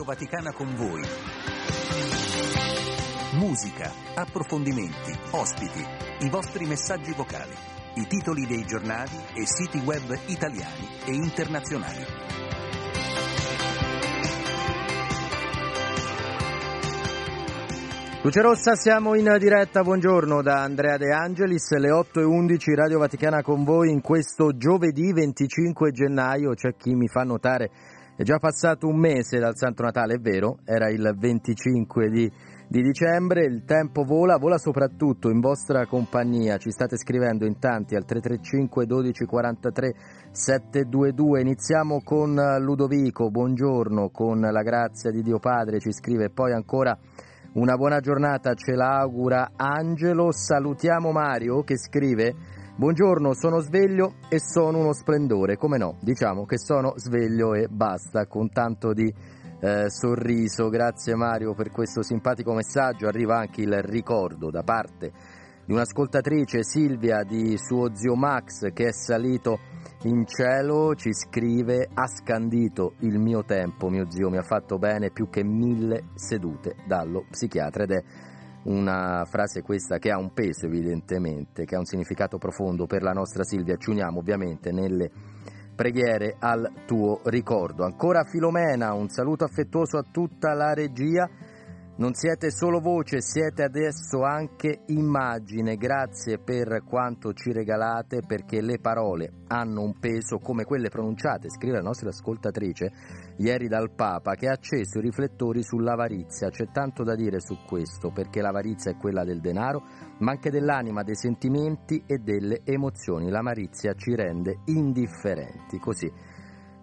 Radio Vaticana con voi. Musica, approfondimenti, ospiti, i vostri messaggi vocali, i titoli dei giornali e siti web italiani e internazionali. Luce Rossa, siamo in diretta, buongiorno da Andrea De Angelis, le 8 e 11 Radio Vaticana con voi in questo giovedì 25 gennaio, c'è chi mi fa notare è già passato un mese dal Santo Natale, è vero, era il 25 di, di, dicembre, il tempo vola, vola soprattutto in vostra compagnia, ci state scrivendo in tanti al 335 12 43 722. Iniziamo con Ludovico, buongiorno, con la grazia di Dio Padre, ci scrive. Poi ancora una buona giornata, ce l'augura Angelo, salutiamo Mario che scrive Buongiorno, sono sveglio e sono uno splendore, come no? Diciamo che sono sveglio e basta, con tanto di eh, sorriso. Grazie Mario per questo simpatico messaggio. Arriva anche il ricordo da parte di un'ascoltatrice Silvia di suo zio Max che è salito in cielo, ci scrive ha scandito il mio tempo, mio zio mi ha fatto bene più che mille sedute dallo psichiatra ed è una frase questa che ha un peso evidentemente, che ha un significato profondo per la nostra Silvia. Ci uniamo ovviamente nelle preghiere al tuo ricordo. Ancora Filomena, un saluto affettuoso a tutta la regia. Non siete solo voce, siete adesso anche immagine. Grazie per quanto ci regalate perché le parole hanno un peso come quelle pronunciate, scrive la nostra ascoltatrice ieri dal Papa che ha acceso i riflettori sull'avarizia. C'è tanto da dire su questo perché l'avarizia è quella del denaro, ma anche dell'anima, dei sentimenti e delle emozioni. L'amarizia ci rende indifferenti. Così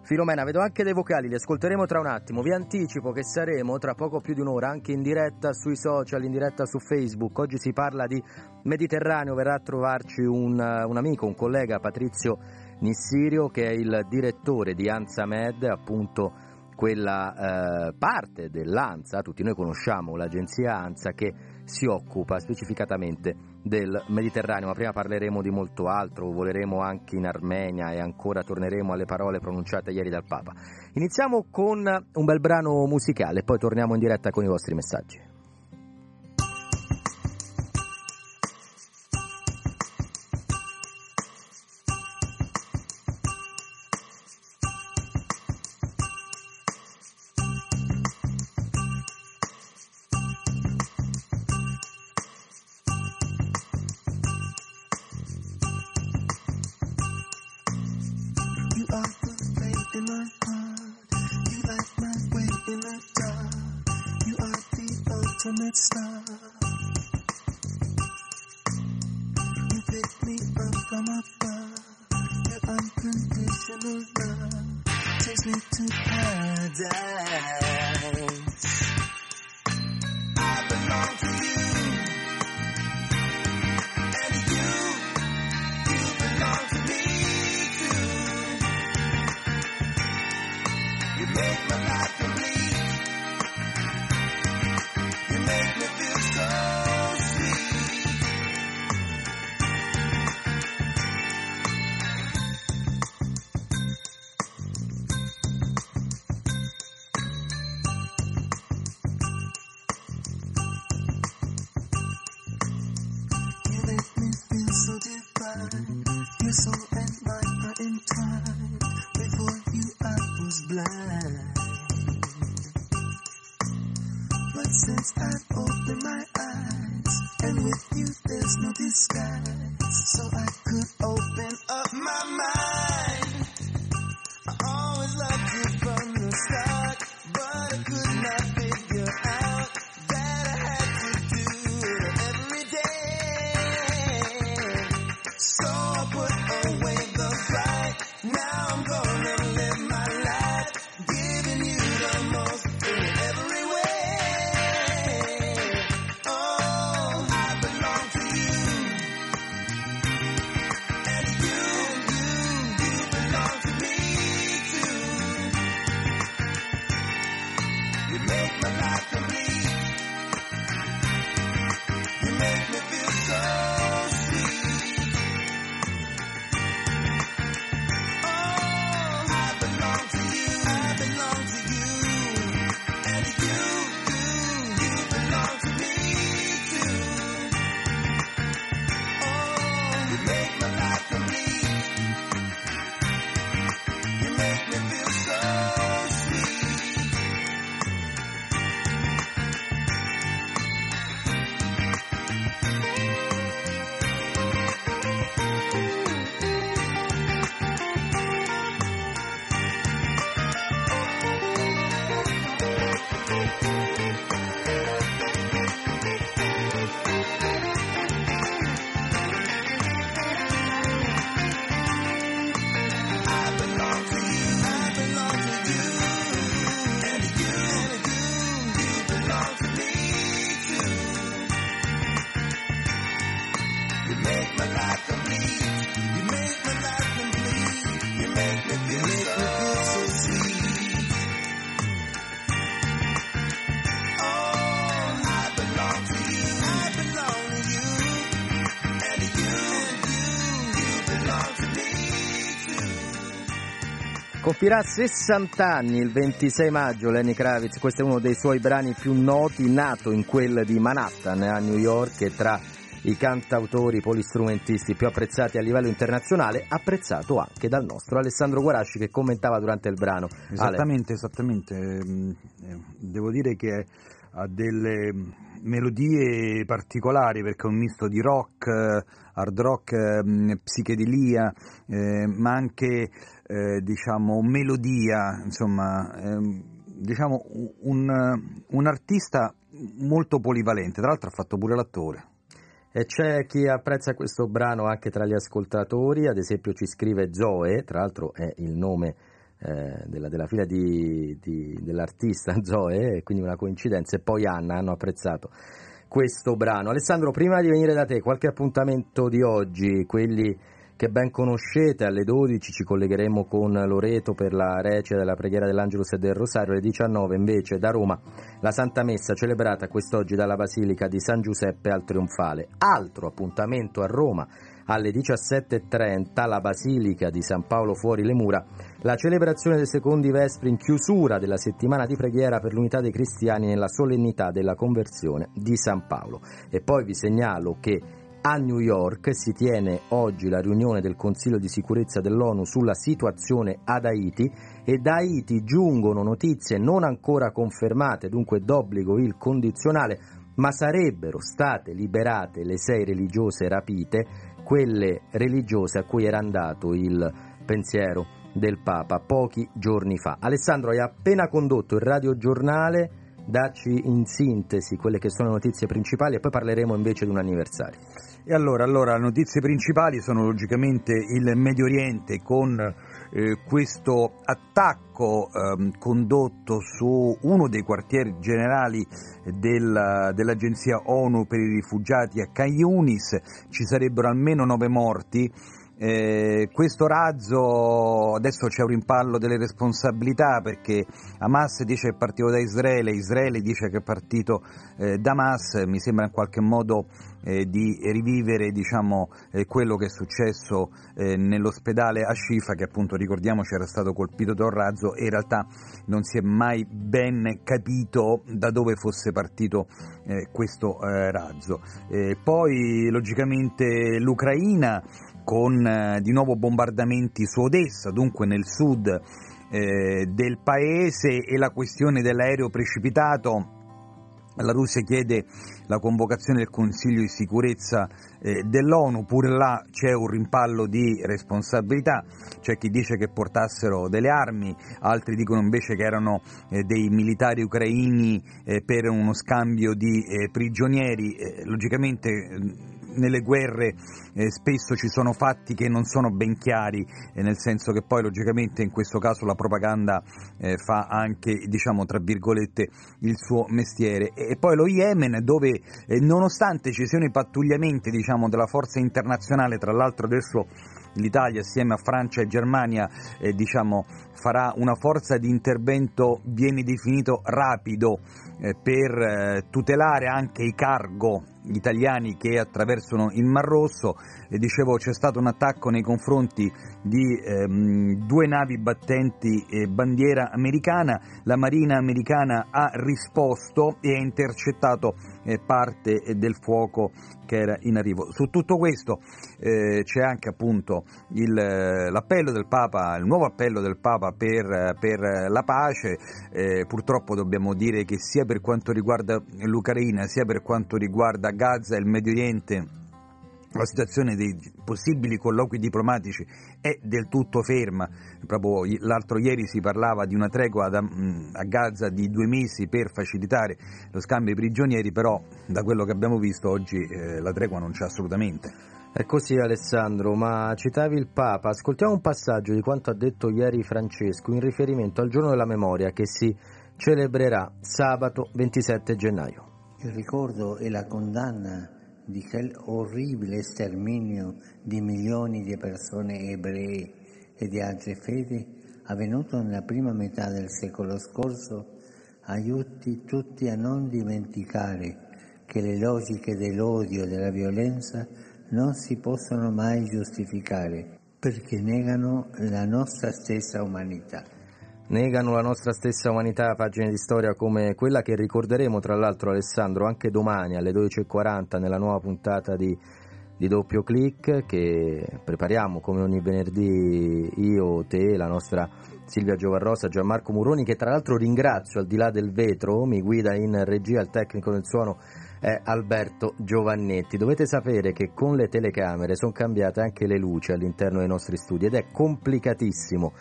Filomena, vedo anche dei vocali, li ascolteremo tra un attimo. Vi anticipo che saremo tra poco più di un'ora anche in diretta sui social, in diretta su Facebook. Oggi si parla di Mediterraneo, verrà a trovarci un, un amico, un collega, Patrizio Nissirio, che è il direttore di ANSAMED, appunto quella eh, parte dell'ANSA, tutti noi conosciamo l'agenzia ANSA che si occupa specificatamente del Mediterraneo, ma prima parleremo di molto altro, voleremo anche in Armenia e ancora torneremo alle parole pronunciate ieri dal Papa. Iniziamo con un bel brano musicale poi torniamo in diretta con i vostri messaggi. ultimate star. You pick me up from above. Your unconditional love takes me to paradise. I belong to you. Compirà 60 anni il 26 maggio Lenny Kravitz, questo è uno dei suoi brani più noti, nato in quel di Manhattan a New York e tra i cantautori polistrumentisti più apprezzati a livello internazionale, apprezzato anche dal nostro Alessandro Guarasci che commentava durante il brano. Esattamente, Ale. esattamente. Mm, eh, devo dire che ha delle melodie particolari perché è un misto di rock, eh, hard rock, mm, psichedelia, eh, ma anche eh, diciamo, melodia, insomma, ehm, diciamo un, un artista molto polivalente, tra l'altro ha fatto pure l'attore. E c'è chi apprezza questo brano anche tra gli ascoltatori, ad esempio ci scrive Zoe, tra l'altro è il nome eh, della, della, figlia dell'artista Zoe, quindi una coincidenza, e poi Anna hanno apprezzato questo brano. Alessandro, prima di venire da te, qualche appuntamento di oggi, quelli che ben conoscete. Alle 12 ci collegheremo con Loreto per la recita della preghiera dell'Angelus e del Rosario. Alle 19 invece da Roma la Santa Messa celebrata quest'oggi dalla Basilica di San Giuseppe al Trionfale. Altro appuntamento a Roma alle 17.30 la Basilica di San Paolo fuori le mura, la celebrazione dei secondi vespri in chiusura della settimana di preghiera per l'unità dei cristiani nella solennità della conversione di San Paolo. E poi vi segnalo che a New York si tiene oggi la riunione del Consiglio di sicurezza dell'ONU sulla situazione ad Haiti e da Haiti giungono notizie non ancora confermate, dunque d'obbligo il condizionale, ma sarebbero state liberate le sei religiose rapite, quelle religiose a cui era andato il pensiero del Papa pochi giorni fa. Alessandro, hai appena condotto il radiogiornale dacci in sintesi quelle che sono le notizie principali e poi parleremo invece di un anniversario. E allora, allora notizie principali sono logicamente il Medio Oriente con eh, questo attacco eh, condotto su uno dei quartieri generali del, dell'agenzia ONU per i rifugiati a Cayunis, ci sarebbero almeno nove morti eh, questo razzo adesso c'è un rimpallo delle responsabilità perché Hamas dice che è partito da Israele, Israele dice che è partito eh, da Hamas, mi sembra in qualche modo eh, di rivivere diciamo, eh, quello che è successo eh, nell'ospedale a Shifa che appunto ricordiamoci era stato colpito da un razzo e in realtà non si è mai ben capito da dove fosse partito eh, questo razzo. poi logicamente l'Ucraina con eh, di nuovo bombardamenti su Odessa, dunque nel sud eh, del paese e la questione dell'aereo precipitato. La Russia chiede la convocazione del Consiglio di sicurezza eh, dell'ONU, pure là c'è un rimpallo di responsabilità, c'è chi dice che portassero delle armi, altri dicono invece che erano eh, dei militari ucraini eh, per uno scambio di eh, prigionieri, logicamente nelle guerre eh, spesso ci sono fatti che non sono ben chiari, eh, nel senso che poi logicamente in questo caso la propaganda eh, fa anche, diciamo, tra virgolette, il suo mestiere. E, poi lo Yemen dove eh, nonostante ci siano i pattugliamenti diciamo, della forza internazionale, tra l'altro adesso l'Italia assieme a Francia e Germania eh, diciamo, farà una forza di intervento, viene definito rapido, eh, per eh, tutelare anche i cargo italiani che attraversano il Mar Rosso. E dicevo c'è stato un attacco nei confronti di ehm, due navi battenti eh, bandiera americana, la Marina americana ha risposto e ha intercettato eh, parte del fuoco che era in arrivo. Su tutto questo eh, c'è anche appunto il, l'appello del Papa, il nuovo appello del Papa per, per la pace, eh, purtroppo dobbiamo dire che sia per quanto riguarda l'Ucraina sia per quanto riguarda Gaza e il Medio Oriente la situazione dei possibili colloqui diplomatici è del tutto ferma. Proprio l'altro ieri si parlava di una tregua a Gaza di due mesi per facilitare lo scambio di prigionieri, però da quello che abbiamo visto oggi eh, la tregua non c'è assolutamente. È così Alessandro, ma citavi il Papa, ascoltiamo un passaggio di quanto ha detto ieri Francesco in riferimento al giorno della memoria che si celebrerà sabato 27 gennaio. Il ricordo e la condanna di quel orribile sterminio di milioni di persone ebree e di altre fedi avvenuto nella prima metà del secolo scorso aiuti tutti a non dimenticare che le logiche dell'odio e della violenza non si possono mai giustificare perché negano la nostra stessa umanità. Negano la nostra stessa umanità, pagine di storia come quella che ricorderemo tra l'altro Alessandro anche domani alle 12.40 nella nuova puntata di, di doppio clic che prepariamo come ogni venerdì io, te, la nostra Silvia Giovarrosa, Gianmarco Muroni che tra l'altro ringrazio al di là del vetro, mi guida in regia il tecnico del suono è Alberto Giovannetti. Dovete sapere che con le telecamere sono cambiate anche le luci all'interno dei nostri studi ed è complicatissimo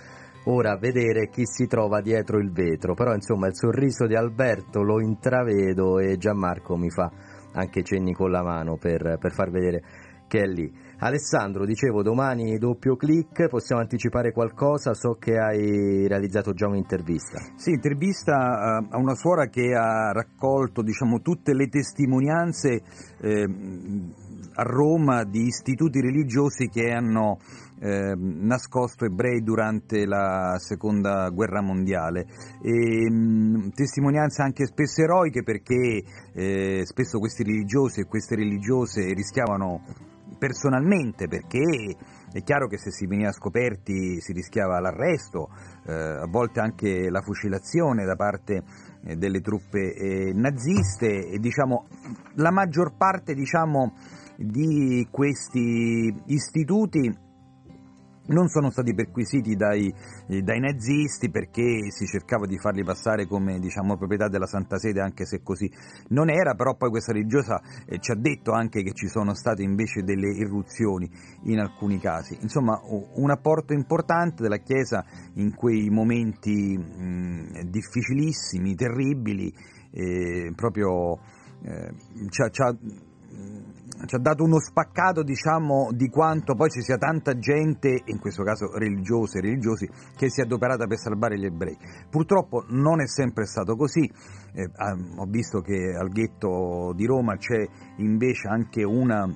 ora vedere chi si trova dietro il vetro, però insomma il sorriso di Alberto lo intravedo e Gianmarco mi fa anche cenni con la mano per, per far vedere che è lì. Alessandro, dicevo domani doppio clic, possiamo anticipare qualcosa? So che hai realizzato già un'intervista. Sì, intervista a una suora che ha raccolto diciamo, tutte le testimonianze eh, a Roma di istituti religiosi che hanno eh, nascosto ebrei durante la seconda guerra mondiale. E, mh, testimonianze anche spesso eroiche perché eh, spesso questi religiosi e queste religiose rischiavano personalmente perché è chiaro che se si veniva scoperti si rischiava l'arresto, eh, a volte anche la fucilazione da parte eh, delle truppe eh, naziste e diciamo, la maggior parte diciamo, di questi istituti non sono stati perquisiti dai, eh, dai, nazisti perché si cercava di farli passare come diciamo, proprietà della Santa Sede, anche se così non era, però poi questa religiosa eh, ci ha detto anche che ci sono state invece delle irruzioni in alcuni casi. Insomma, un apporto importante della Chiesa in quei momenti mh, difficilissimi, terribili, eh, proprio eh, ci ha, ci ha dato uno spaccato diciamo, di quanto poi ci sia tanta gente, in questo caso religiosi e religiosi, che si è adoperata per salvare gli ebrei. Purtroppo non è sempre stato così, eh, ho visto che al ghetto di Roma c'è invece anche una,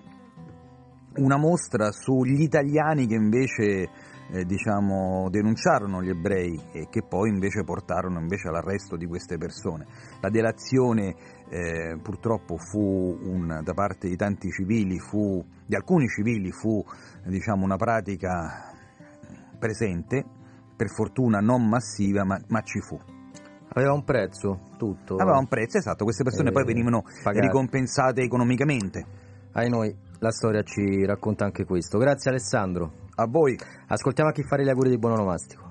una mostra sugli italiani che invece eh, diciamo, denunciarono gli ebrei e che poi invece portarono invece all'arresto di queste persone. La delazione eh, purtroppo fu un, da parte di tanti civili, fu, di alcuni civili fu diciamo, una pratica presente, per fortuna non massiva, ma, ma ci fu. Aveva un prezzo tutto. Aveva un prezzo, esatto, queste persone eh, poi venivano pagate. ricompensate economicamente. Ai noi, la storia ci racconta anche questo. Grazie Alessandro. A voi. Ascoltiamo a chi fare gli auguri di buon onomastico.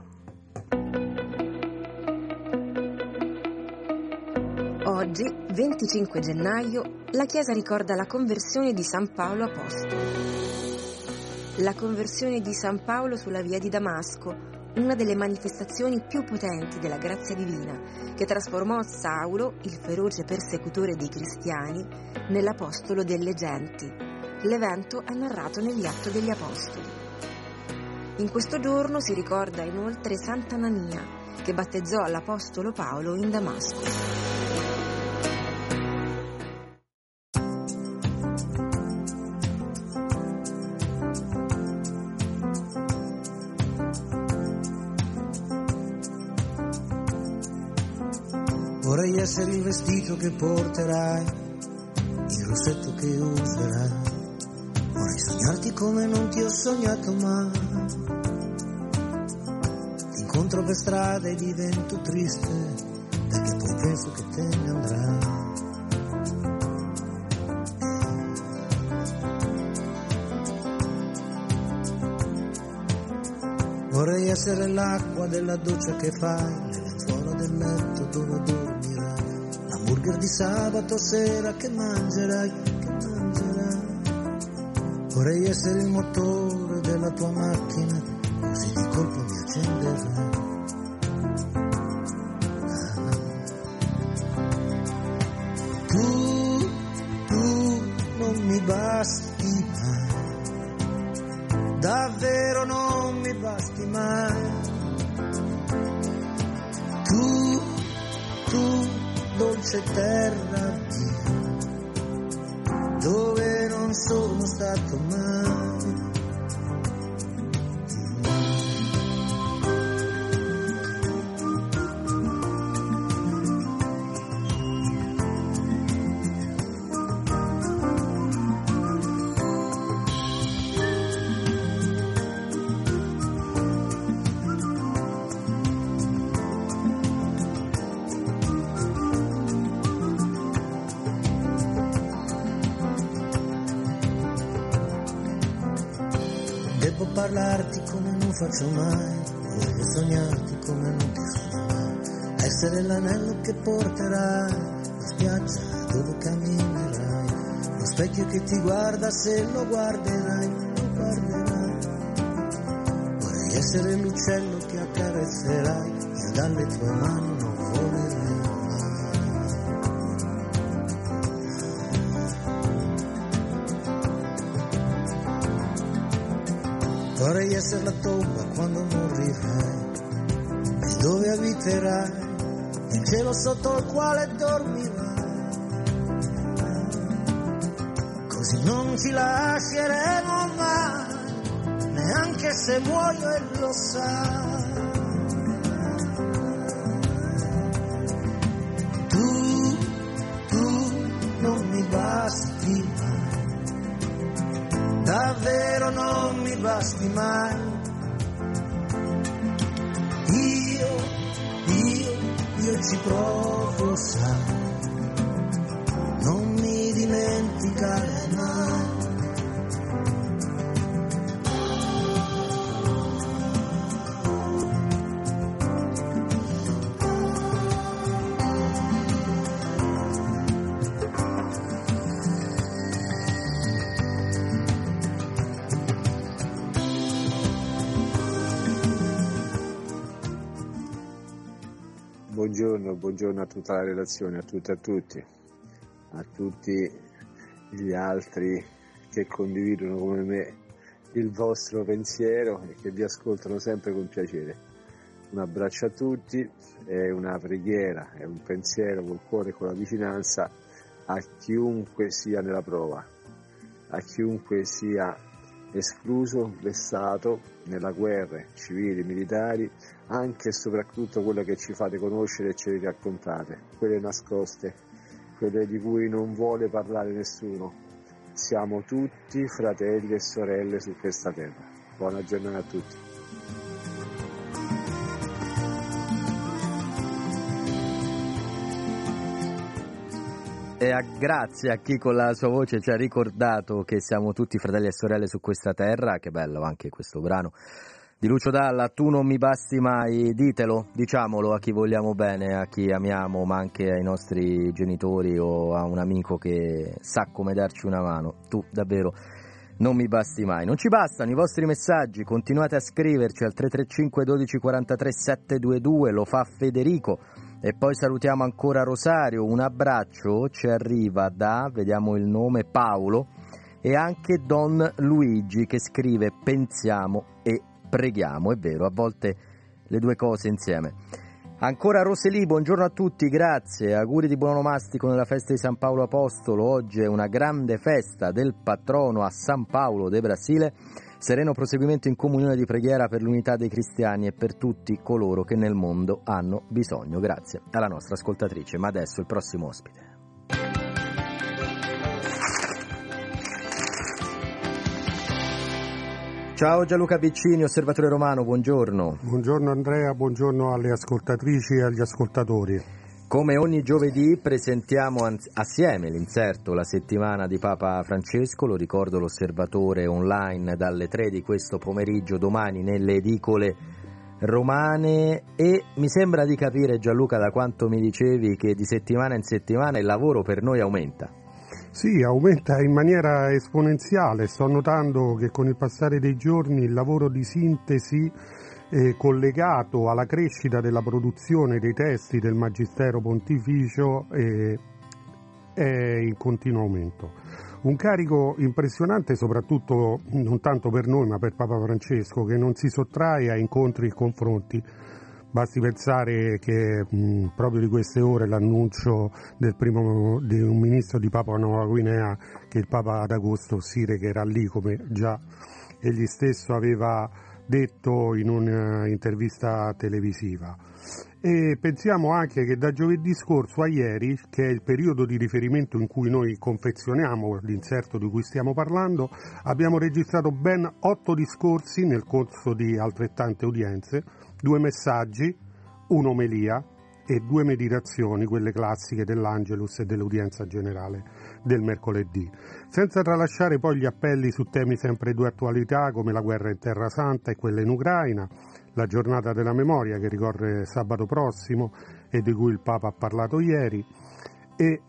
Oggi, 25 gennaio, la Chiesa ricorda la conversione di San Paolo Apostolo. La conversione di San Paolo sulla via di Damasco, una delle manifestazioni più potenti della grazia divina, che trasformò Saulo, il feroce persecutore dei cristiani, nell'apostolo delle genti. L'evento è narrato negli Atti degli Apostoli. In questo giorno si ricorda inoltre Sant'Anania, che battezzò l'Apostolo Paolo in Damasco. Vestito che porterai, il rossetto che userai. Vorrei sognarti come non ti ho sognato mai incontro per strada e divento triste perché poi penso che te ne andrai. Vorrei essere l'acqua della doccia che fai, l'hamburger di sabato sera che mangerai, che mangerai. Vorrei essere il motore della tua macchina, faccio mai, voglio sognarti come non ti mai, essere l'anello che porterai, la spiaggia dove camminerai, lo specchio che ti guarda se lo guarderai, lo guarderai. Vorrei essere l'uccello che accarezzerai, io dalle tue mani non Vorrei essere la tomba quando morirai e dove abiterai, il cielo sotto il quale dormirai. Così non ti lasceremo mai, neanche se muoio e lo sai. Mi basti mai. Io, io, provo, Buongiorno, a tutta la redazione, a tutte e a tutti, a tutti gli altri che condividono come me il vostro pensiero e che vi ascoltano sempre con piacere. Un abbraccio a tutti e una preghiera e un pensiero col cuore e con la vicinanza a chiunque sia nella prova, a chiunque sia escluso, vessato nella guerra civili, militari, anche e soprattutto quelle che ci fate conoscere e ci raccontate, quelle nascoste, quelle di cui non vuole parlare nessuno. Siamo tutti fratelli e sorelle su questa terra. Buona giornata a tutti. E a, grazie a chi con la sua voce ci ha ricordato che siamo tutti fratelli e sorelle su questa terra, che bello anche questo brano di Lucio Dalla, tu non mi basti mai, ditelo, diciamolo a chi vogliamo bene, a chi amiamo, ma anche ai nostri genitori o a un amico che sa come darci una mano, tu davvero non mi basti mai. Non ci bastano i vostri messaggi, continuate a scriverci al 335 12 43 722, lo fa Federico. E poi salutiamo ancora Rosario, un abbraccio ci arriva da, vediamo il nome, Paolo e anche Don Luigi che scrive pensiamo e preghiamo, è vero, a volte le due cose insieme. Ancora Roselì, buongiorno a tutti, grazie, auguri di buon onomastico nella festa di San Paolo Apostolo, oggi è una grande festa del patrono a San Paolo del Brasile, sereno proseguimento in comunione di preghiera per l'unità dei cristiani e per tutti coloro che nel mondo hanno bisogno, grazie alla nostra ascoltatrice, ma adesso il prossimo ospite. Ciao Gianluca Piccini, osservatore romano, buongiorno. Buongiorno Andrea, buongiorno alle ascoltatrici e agli ascoltatori. Come ogni giovedì presentiamo assieme l'inserto La settimana di Papa Francesco, lo ricordo l'osservatore online dalle 3 di questo pomeriggio, domani nelle edicole romane e mi sembra di capire Gianluca da quanto mi dicevi che di settimana in settimana il lavoro per noi aumenta. Sì, aumenta in maniera esponenziale. Sto notando che con il passare dei giorni il lavoro di sintesi eh, collegato alla crescita della produzione dei testi del Magistero Pontificio eh, è in continuo aumento. Un carico impressionante soprattutto non tanto per noi ma per Papa Francesco che non si sottrae a incontri e confronti Basti pensare che mh, proprio di queste ore l'annuncio del primo di un ministro di Papua Nuova Guinea che il Papa ad agosto Sire che era lì come già egli stesso aveva detto in un'intervista televisiva. E pensiamo anche che da giovedì scorso a ieri, che è il periodo di riferimento in cui noi confezioniamo l'inserto di cui stiamo parlando, abbiamo registrato ben otto discorsi nel corso di altrettante udienze, due messaggi, un'omelia e due meditazioni, quelle classiche dell'Angelus e dell'udienza generale del mercoledì, senza tralasciare poi gli appelli su temi sempre di attualità come la guerra in Terra Santa e quella in Ucraina, la giornata della memoria che ricorre sabato prossimo e di cui il Papa ha parlato ieri e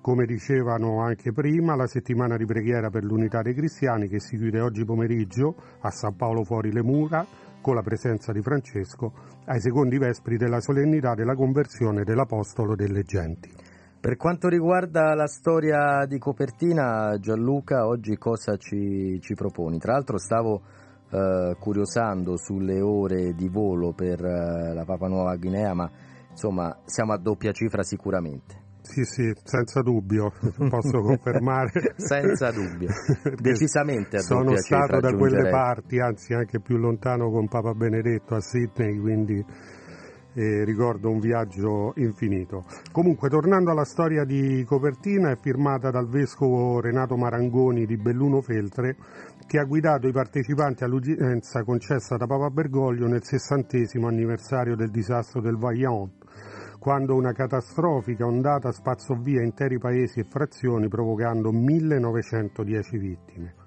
come dicevano anche prima, la settimana di preghiera per l'unità dei cristiani che si chiude oggi pomeriggio a San Paolo fuori le mura con la presenza di Francesco ai secondi vespri della solennità della conversione dell'Apostolo delle genti. Per quanto riguarda la storia di copertina, Gianluca, oggi cosa ci, ci proponi? Tra l'altro stavo eh, curiosando sulle ore di volo per eh, la Papua Nuova Guinea, ma insomma siamo a doppia cifra sicuramente. Sì, sì, senza dubbio, posso confermare. senza dubbio, decisamente a Sono stato da quelle parti, anzi anche più lontano con Papa Benedetto a Sydney, quindi eh, ricordo un viaggio infinito. Comunque, tornando alla storia di copertina, è firmata dal vescovo Renato Marangoni di Belluno Feltre, che ha guidato i partecipanti all'udienza concessa da Papa Bergoglio nel sessantesimo anniversario del disastro del Vaillant quando una catastrofica ondata spazzò via interi paesi e frazioni provocando 1910 vittime.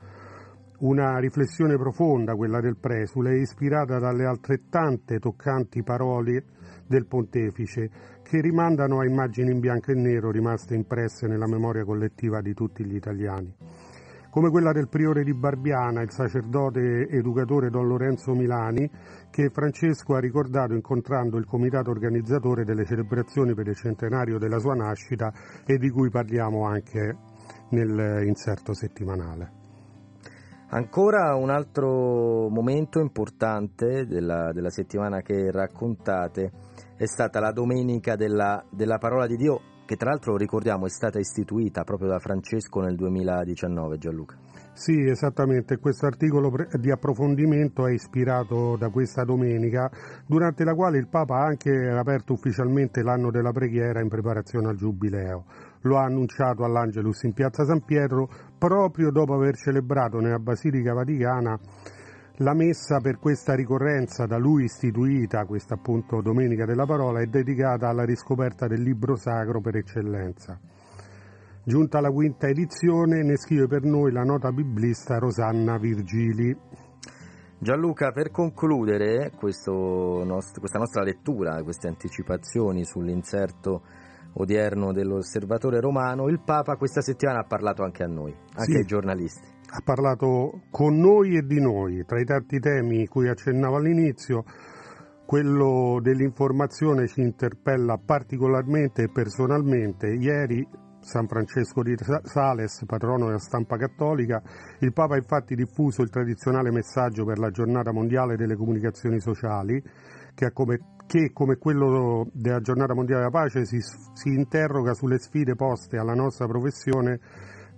Una riflessione profonda, quella del presule, ispirata dalle altrettante toccanti parole del pontefice che rimandano a immagini in bianco e nero rimaste impresse nella memoria collettiva di tutti gli italiani come quella del priore di Barbiana, il sacerdote educatore Don Lorenzo Milani, che Francesco ha ricordato incontrando il comitato organizzatore delle celebrazioni per il centenario della sua nascita e di cui parliamo anche nell'inserto settimanale. Ancora un altro momento importante della, della settimana che raccontate è stata la domenica della, della parola di Dio che tra l'altro ricordiamo è stata istituita proprio da Francesco nel 2019, Gianluca. Sì, esattamente, questo articolo di approfondimento è ispirato da questa domenica, durante la quale il Papa ha anche aperto ufficialmente l'anno della preghiera in preparazione al Giubileo. Lo ha annunciato all'Angelus in piazza San Pietro proprio dopo aver celebrato nella Basilica Vaticana la messa per questa ricorrenza da lui istituita, questa appunto Domenica della Parola, è dedicata alla riscoperta del libro sacro per eccellenza. Giunta la quinta edizione, ne scrive per noi la nota biblista Rosanna Virgili. Gianluca, per concludere nostro, questa nostra lettura, queste anticipazioni sull'inserto odierno dell'osservatore romano, il Papa questa settimana ha parlato anche a noi, anche sì. ai giornalisti ha parlato con noi e di noi, tra i tanti temi cui accennavo all'inizio, quello dell'informazione ci interpella particolarmente e personalmente. Ieri San Francesco di Sales, patrono della stampa cattolica, il Papa ha infatti diffuso il tradizionale messaggio per la giornata mondiale delle comunicazioni sociali, che, come, che come quello della giornata mondiale della pace si, si interroga sulle sfide poste alla nostra professione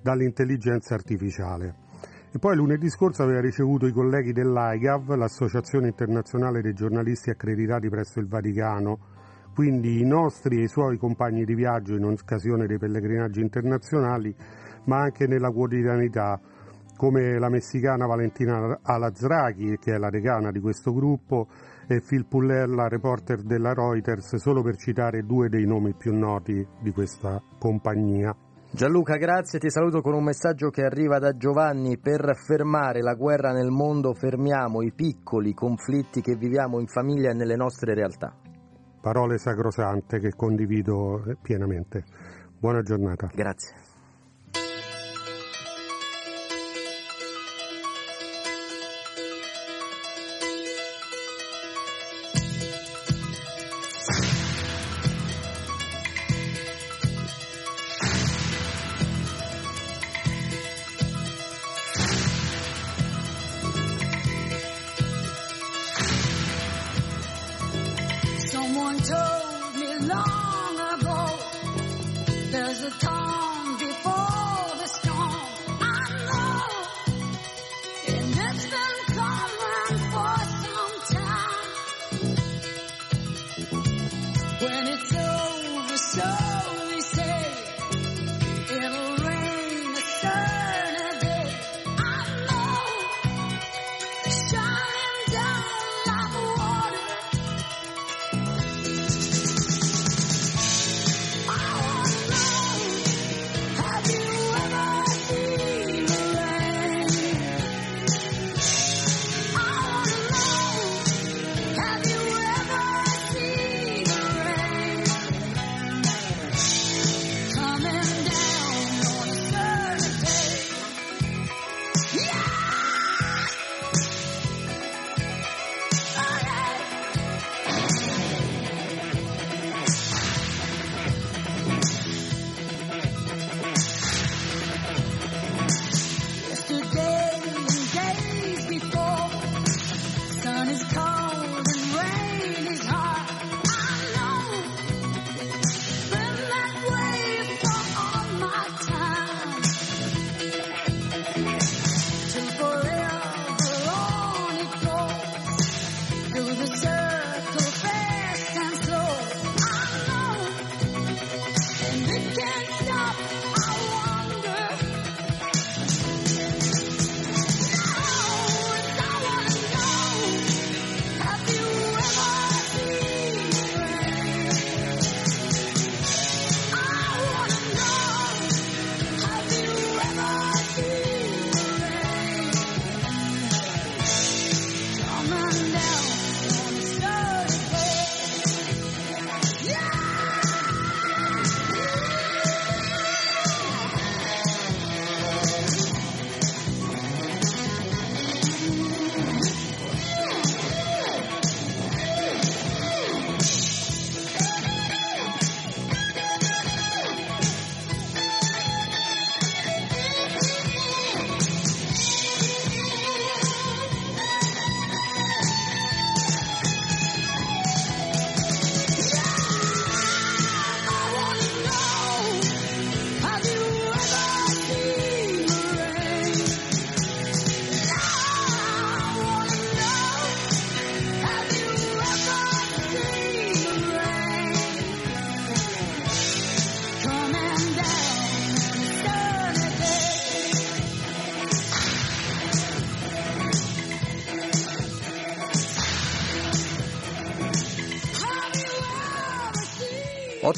dall'intelligenza artificiale. E poi lunedì scorso aveva ricevuto i colleghi dell'AIGAV, l'Associazione Internazionale dei Giornalisti Accreditati presso il Vaticano, quindi i nostri e i suoi compagni di viaggio in occasione dei pellegrinaggi internazionali, ma anche nella quotidianità, come la messicana Valentina Alazraghi, che è la decana di questo gruppo, e Phil Pullella, reporter della Reuters, solo per citare due dei nomi più noti di questa compagnia. Gianluca, grazie, ti saluto con un messaggio che arriva da Giovanni. Per fermare la guerra nel mondo fermiamo i piccoli conflitti che viviamo in famiglia e nelle nostre realtà. Parole sacrosante che condivido pienamente. Buona giornata. Grazie.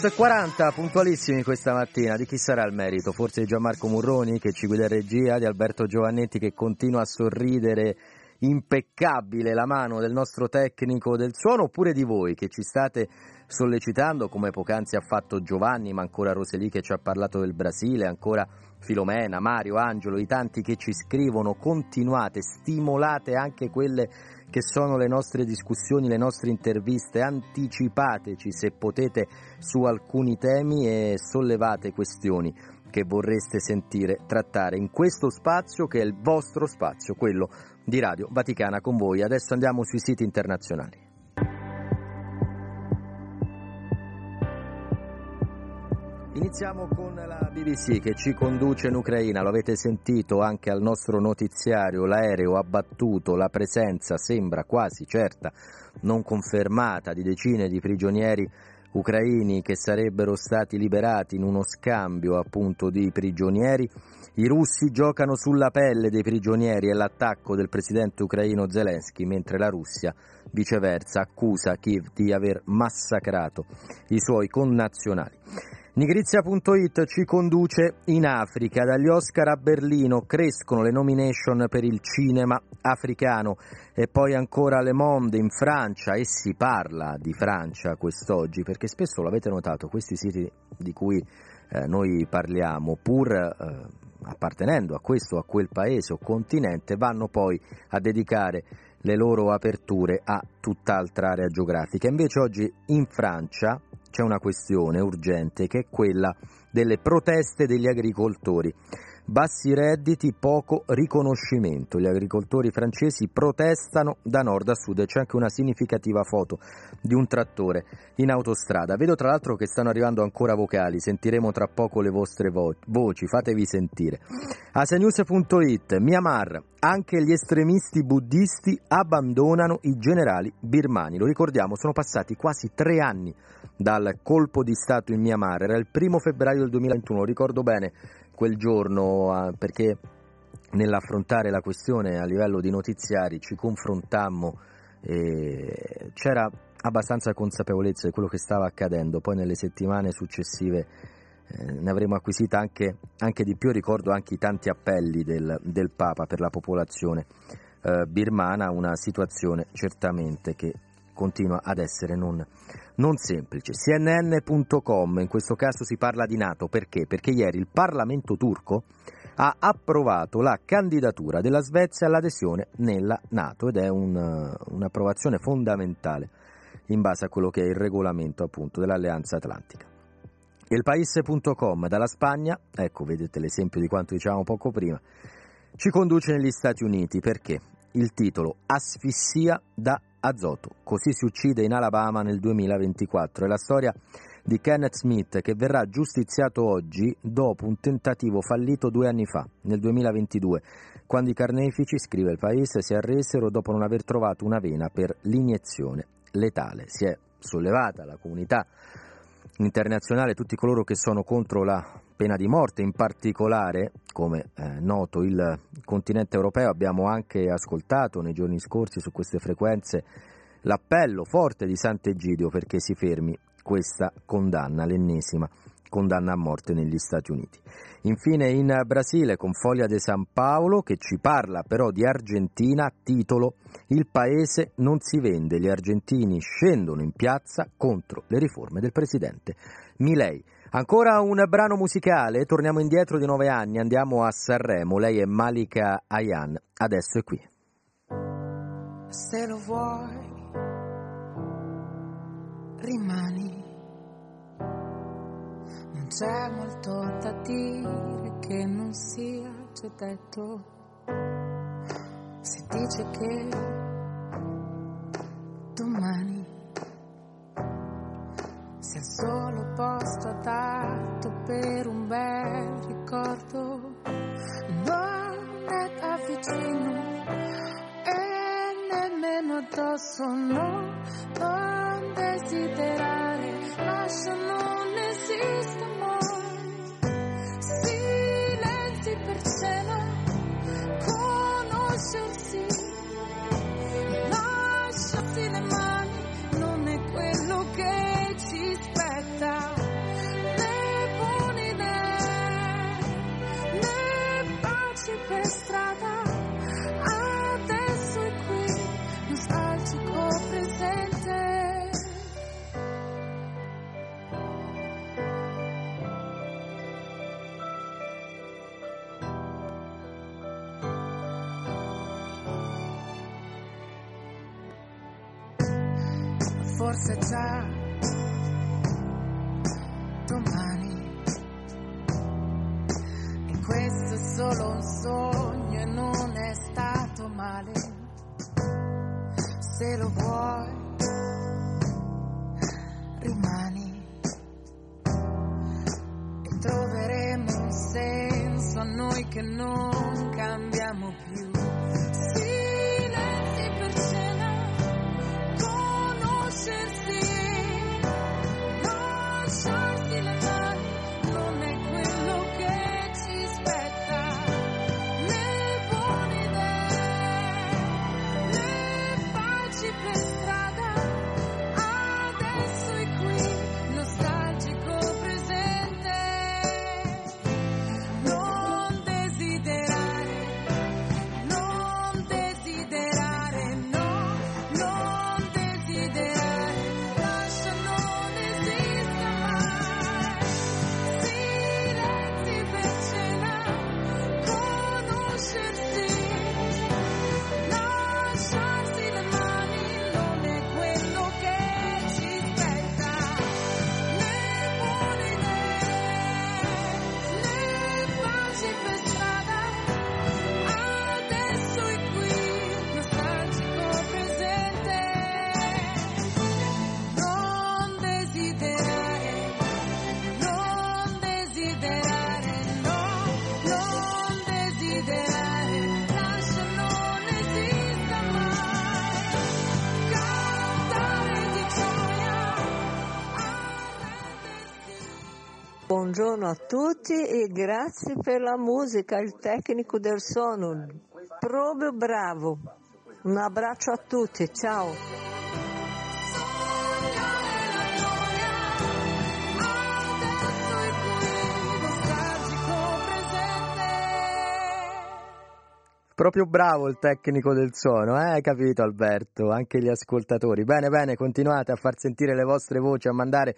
8.40 puntualissimi questa mattina, di chi sarà il merito? Forse di Gianmarco Murroni che ci guida in regia, di Alberto Giovannetti che continua a sorridere. Impeccabile la mano del nostro tecnico del suono oppure di voi che ci state sollecitando come poc'anzi ha fatto Giovanni ma ancora Roseli che ci ha parlato del Brasile, ancora Filomena, Mario, Angelo, i tanti che ci scrivono, continuate, stimolate anche quelle che sono le nostre discussioni, le nostre interviste, anticipateci se potete su alcuni temi e sollevate questioni che vorreste sentire trattare in questo spazio che è il vostro spazio, quello di Radio Vaticana con voi. Adesso andiamo sui siti internazionali. Iniziamo con la BBC che ci conduce in Ucraina, lo avete sentito anche al nostro notiziario, l'aereo abbattuto, la presenza sembra quasi certa, non confermata, di decine di prigionieri ucraini che sarebbero stati liberati in uno scambio appunto di prigionieri. I russi giocano sulla pelle dei prigionieri e l'attacco del presidente ucraino Zelensky, mentre la Russia viceversa accusa Kiev di aver massacrato i suoi connazionali. Nigrizia.it ci conduce in Africa. Dagli Oscar a Berlino crescono le nomination per il cinema africano e poi ancora Le Monde in Francia e si parla di Francia quest'oggi perché spesso l'avete notato questi siti di cui eh, noi parliamo pur eh, appartenendo a questo o a quel paese o continente vanno poi a dedicare le loro aperture a tutt'altra area geografica. Invece oggi in Francia c'è una questione urgente che è quella delle proteste degli agricoltori. Bassi redditi, poco riconoscimento. Gli agricoltori francesi protestano da nord a sud e c'è anche una significativa foto di un trattore in autostrada. Vedo tra l'altro che stanno arrivando ancora vocali, sentiremo tra poco le vostre vo- voci, fatevi sentire. Asianews.it, Myanmar, anche gli estremisti buddisti abbandonano i generali birmani. Lo ricordiamo, sono passati quasi tre anni dal colpo di Stato in Myanmar, era il primo febbraio del 2021, lo ricordo bene quel giorno eh, perché nell'affrontare la questione a livello di notiziari ci confrontammo e c'era abbastanza consapevolezza di quello che stava accadendo, poi nelle settimane successive eh, ne avremo acquisita anche, anche, di più, ricordo anche i tanti appelli del, del Papa per la popolazione eh, birmana, una situazione certamente che continua ad essere non, non semplice. CNN.com, in questo caso si parla di Nato, perché? Perché ieri il Parlamento turco ha approvato la candidatura della Svezia all'adesione nella Nato ed è un, un'approvazione fondamentale in base a quello che è il regolamento appunto dell'Alleanza Atlantica. Il Paese.com dalla Spagna, ecco vedete l'esempio di quanto dicevamo poco prima, ci conduce negli Stati Uniti perché il titolo Asfissia da azoto. Così si uccide in Alabama nel 2024. È la storia di Kenneth Smith che verrà giustiziato oggi dopo un tentativo fallito due anni fa, nel 2022, quando i carnefici, scrive il paese, si arresero dopo non aver trovato una vena per l'iniezione letale. Si è sollevata la comunità internazionale, tutti coloro che sono contro la pena di morte, in particolare, come è noto, il continente europeo. Abbiamo anche ascoltato nei giorni scorsi su queste frequenze l'appello forte di Sant'Egidio perché si fermi questa condanna, l'ennesima condanna a morte negli Stati Uniti. Infine in Brasile con Foglia de San Paolo che ci parla però di Argentina, titolo Il paese non si vende, gli argentini scendono in piazza contro le riforme del presidente Milei. Ancora un brano musicale, torniamo indietro di nove anni, andiamo a Sanremo, lei è Malika Ayan, adesso è qui. Se lo vuoi, rimani. Non c'è molto da dire che non sia già detto. Si dice che domani sia solo posto adatto per un bel ricordo. Non è da vicino e nemmeno addosso, no, non desiderare, lascia non esiste Forse già domani. Buongiorno a tutti e grazie per la musica, il tecnico del suono, proprio bravo. Un abbraccio a tutti, ciao. Proprio bravo il tecnico del suono, eh? hai capito Alberto? Anche gli ascoltatori. Bene, bene, continuate a far sentire le vostre voci, a mandare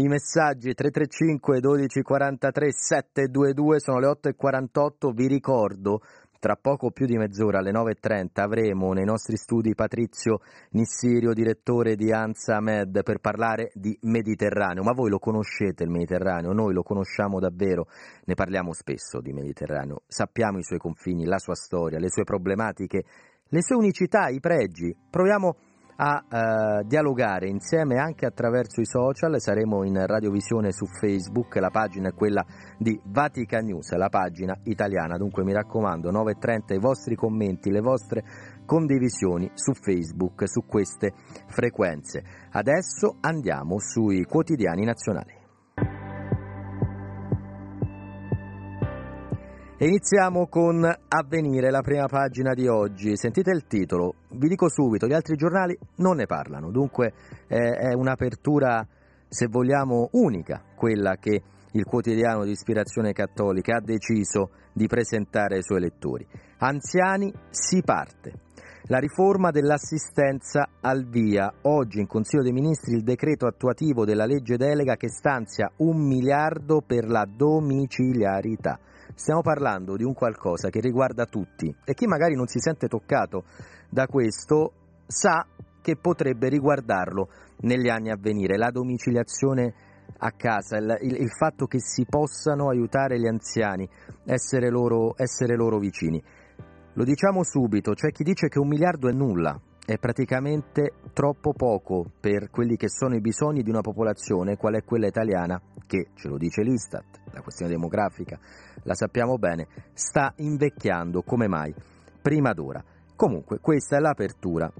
i messaggi 335 12 43 722, sono le 8.48, vi ricordo tra poco più di mezz'ora, alle 9.30, avremo nei nostri studi Patrizio Nissirio, direttore di ANSA Med, per parlare di Mediterraneo. Ma voi lo conoscete il Mediterraneo? Noi lo conosciamo davvero, ne parliamo spesso di Mediterraneo, sappiamo i suoi confini, la sua storia, le sue problematiche, le sue unicità, i pregi. Proviamo a a eh, dialogare insieme anche attraverso i social, saremo in radiovisione su Facebook, la pagina è quella di Vatican News, la pagina italiana, dunque mi raccomando 9.30 i vostri commenti, le vostre condivisioni su Facebook su queste frequenze. Adesso andiamo sui quotidiani nazionali. Iniziamo con Avvenire, la prima pagina di oggi. Sentite il titolo, vi dico subito, gli altri giornali non ne parlano, dunque è un'apertura, se vogliamo, unica, quella che il quotidiano di ispirazione cattolica ha deciso di presentare ai suoi lettori. Anziani, si parte. La riforma dell'assistenza al via. Oggi in Consiglio dei Ministri il decreto attuativo della legge delega che stanzia un miliardo per la domiciliarità. Stiamo parlando di un qualcosa che riguarda tutti e chi magari non si sente toccato da questo sa che potrebbe riguardarlo negli anni a venire. La domiciliazione a casa, il, il, il fatto che si possano aiutare gli anziani, essere loro, essere loro vicini. Lo diciamo subito, c'è chi dice che un miliardo è nulla, è praticamente troppo poco per quelli che sono i bisogni di una popolazione qual è quella italiana che, ce lo dice l'Istat, la questione demografica, la sappiamo bene, sta invecchiando come mai prima d'ora. Comunque questa è l'apertura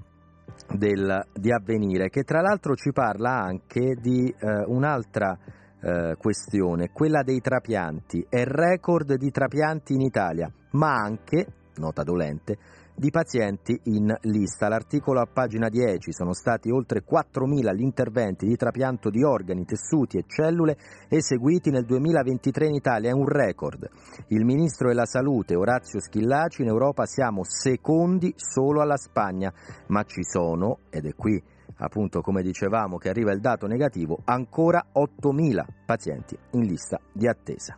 del, di avvenire che tra l'altro ci parla anche di eh, un'altra eh, questione, quella dei trapianti, è record di trapianti in Italia, ma anche, nota dolente, di pazienti in lista. L'articolo a pagina 10 sono stati oltre 4.000 gli interventi di trapianto di organi, tessuti e cellule eseguiti nel 2023 in Italia, è un record. Il ministro della Salute Orazio Schillaci in Europa siamo secondi solo alla Spagna, ma ci sono, ed è qui appunto come dicevamo che arriva il dato negativo, ancora 8.000 pazienti in lista di attesa.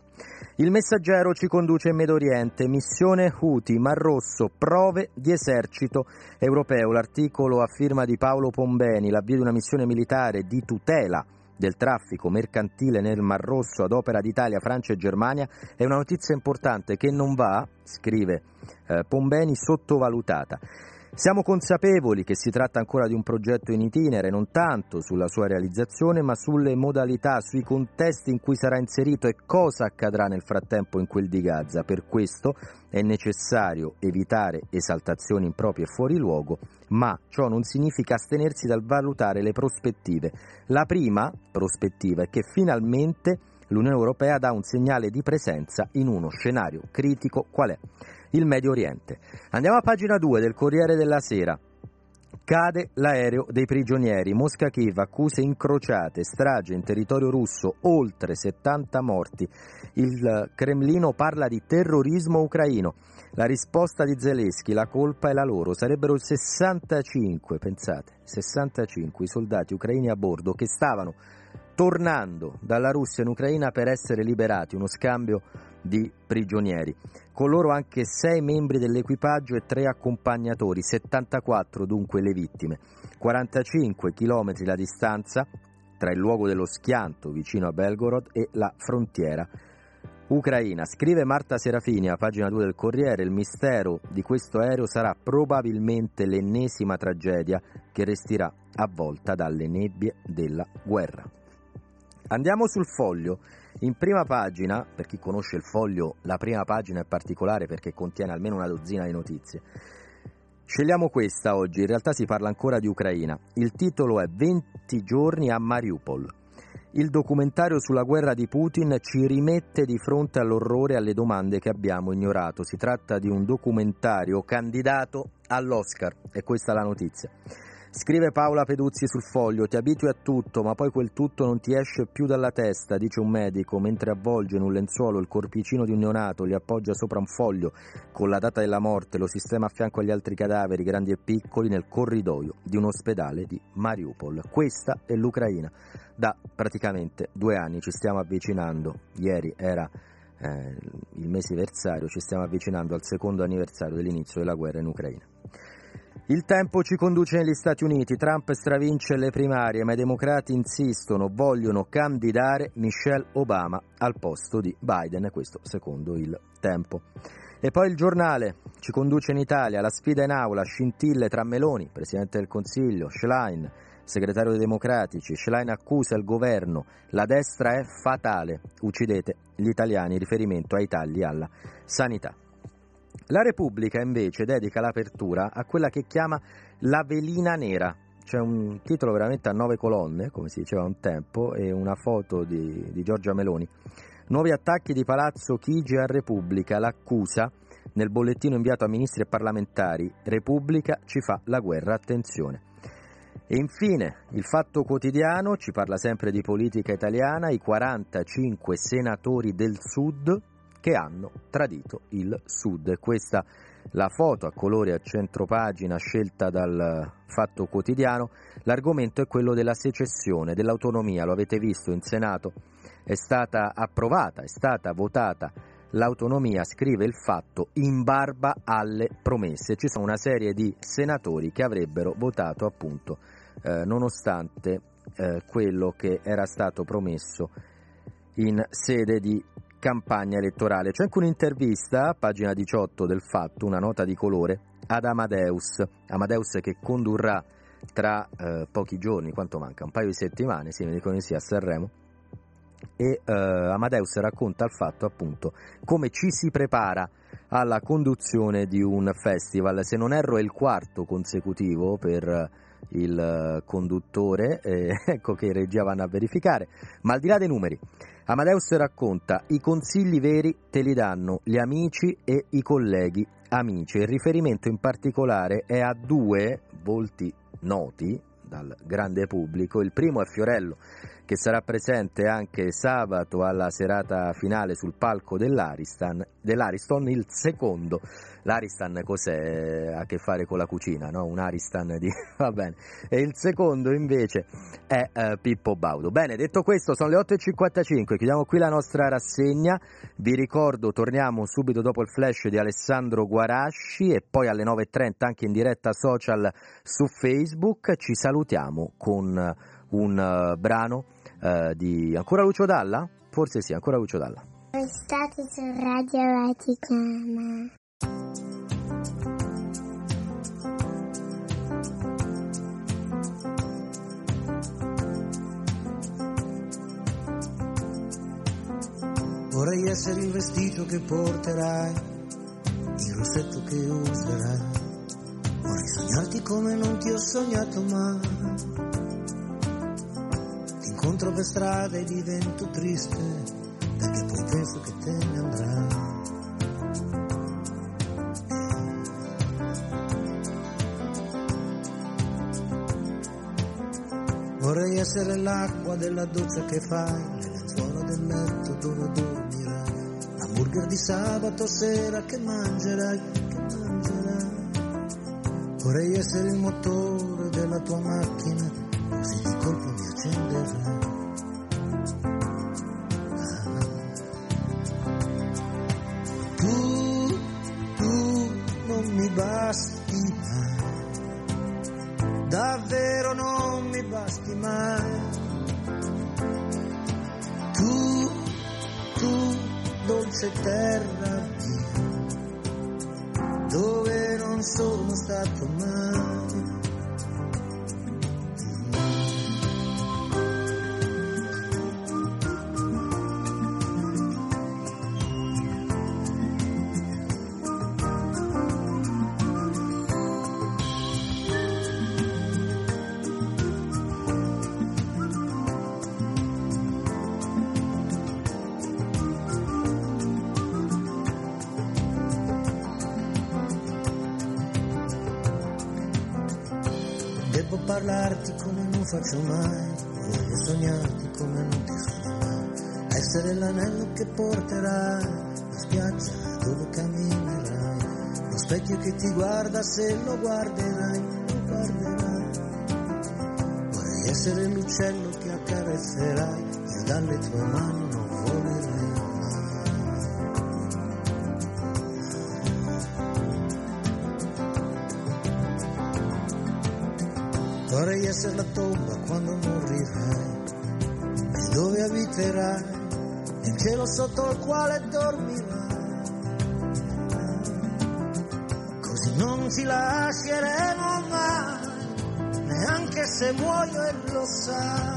Il messaggero ci conduce in Medio Oriente, missione Houthi, Mar Rosso, prove di esercito europeo. L'articolo a firma di Paolo Pombeni, l'avvio di una missione militare di tutela del traffico mercantile nel Mar Rosso ad opera di Italia, Francia e Germania è una notizia importante che non va, scrive eh, Pombeni, sottovalutata. Siamo consapevoli che si tratta ancora di un progetto in itinere, non tanto sulla sua realizzazione, ma sulle modalità, sui contesti in cui sarà inserito e cosa accadrà nel frattempo in quel di Gaza. Per questo è necessario evitare esaltazioni improprie e fuori luogo, ma ciò non significa astenersi dal valutare le prospettive. La prima prospettiva è che finalmente l'Unione Europea dà un segnale di presenza in uno scenario critico qual è il Medio Oriente. Andiamo a pagina 2 del Corriere della Sera. Cade l'aereo dei prigionieri. Mosca-Kiev, accuse incrociate, strage in territorio russo, oltre 70 morti. Il Cremlino parla di terrorismo ucraino. La risposta di Zelensky, la colpa è la loro. Sarebbero 65, pensate, 65 i soldati ucraini a bordo che stavano tornando dalla Russia in Ucraina per essere liberati, uno scambio di prigionieri. Con loro anche sei membri dell'equipaggio e tre accompagnatori, 74 dunque le vittime. 45 chilometri la distanza tra il luogo dello schianto vicino a Belgorod e la frontiera ucraina. Scrive Marta Serafini a pagina 2 del Corriere, il mistero di questo aereo sarà probabilmente l'ennesima tragedia che resterà avvolta dalle nebbie della guerra. Andiamo sul foglio. In prima pagina, per chi conosce il foglio, la prima pagina è particolare perché contiene almeno una dozzina di notizie. Scegliamo questa oggi, in realtà si parla ancora di Ucraina. Il titolo è 20 giorni a Mariupol. il documentario sulla guerra di Putin ci rimette di fronte all'orrore e alle domande che abbiamo ignorato. Si tratta di un documentario candidato all'Oscar e questa è la notizia. Scrive Paola Peduzzi sul foglio, ti abitui a tutto, ma poi quel tutto non ti esce più dalla testa, dice un medico, mentre avvolge in un lenzuolo il corpicino di un neonato, li appoggia sopra un foglio con la data della morte, lo sistema a fianco agli altri cadaveri, grandi e piccoli, nel corridoio di un ospedale di Mariupol. Questa è l'Ucraina. Da praticamente due anni ci stiamo avvicinando, ieri era eh, il mesiversario, ci stiamo avvicinando al secondo anniversario dell'inizio della guerra in Ucraina. Il tempo ci conduce negli Stati Uniti, Trump stravince le primarie, ma i democrati insistono, vogliono candidare Michelle Obama al posto di Biden, questo secondo il tempo. E poi il giornale ci conduce in Italia, la sfida in aula, scintille tra Meloni, Presidente del Consiglio, Schlein, segretario dei Democratici, Schlein accusa il governo, la destra è fatale, uccidete gli italiani, riferimento ai tagli alla sanità. La Repubblica invece dedica l'apertura a quella che chiama la velina nera, c'è un titolo veramente a nove colonne, come si diceva un tempo, e una foto di, di Giorgia Meloni. Nuovi attacchi di Palazzo Chigi a Repubblica, l'accusa nel bollettino inviato a ministri e parlamentari, Repubblica ci fa la guerra, attenzione. E infine il Fatto Quotidiano ci parla sempre di politica italiana, i 45 senatori del Sud che hanno tradito il Sud. Questa la foto a colori a centropagina scelta dal Fatto Quotidiano. L'argomento è quello della secessione, dell'autonomia, lo avete visto in Senato, è stata approvata, è stata votata l'autonomia, scrive il Fatto, in barba alle promesse. Ci sono una serie di senatori che avrebbero votato appunto eh, nonostante eh, quello che era stato promesso in sede di campagna elettorale. C'è anche un'intervista, pagina 18 del Fatto, una nota di colore, ad Amadeus. Amadeus che condurrà tra eh, pochi giorni, quanto manca? Un paio di settimane, sì, mi dicono di sì, a Sanremo. E eh, Amadeus racconta il fatto appunto come ci si prepara alla conduzione di un festival. Se non erro è il quarto consecutivo per il conduttore, eh, ecco che in regia vanno a verificare. Ma al di là dei numeri, Amadeus racconta i consigli veri te li danno gli amici e i colleghi amici. Il riferimento in particolare è a due volti noti dal grande pubblico. Il primo è Fiorello, che sarà presente anche sabato alla serata finale sul palco dell'Ariston. dell'Ariston. Il secondo L'Aristan cos'è? Ha a che fare con la cucina, no? Un Aristan di... va bene. E il secondo invece è uh, Pippo Baudo. Bene, detto questo, sono le 8.55, chiudiamo qui la nostra rassegna. Vi ricordo, torniamo subito dopo il flash di Alessandro Guarasci e poi alle 9.30 anche in diretta social su Facebook. Ci salutiamo con un uh, brano uh, di... Ancora Lucio Dalla? Forse sì, ancora Lucio Dalla. State su Radio Vaticana. Vorrei essere il vestito che porterai, il rossetto che userai. Vorrei sognarti come non ti ho sognato mai. Incontro per strada e divento triste, perché poi penso che te ne andrai. Vorrei essere l'acqua della doccia che fai, le lenzuola del letto dove dormirai, l'hamburger di sabato sera che mangerai, che mangerai. Vorrei essere il motore della tua macchina, che ti guarda se lo guarderai, lo guarderai. Vorrei essere l'uccello che accarezzerai, io dalle tue mani non volerei Vorrei essere la tomba quando morirai e dove abiterai, il cielo sotto il quale dormirai. Così non ti lasceremo mai, neanche se muoio e lo sai.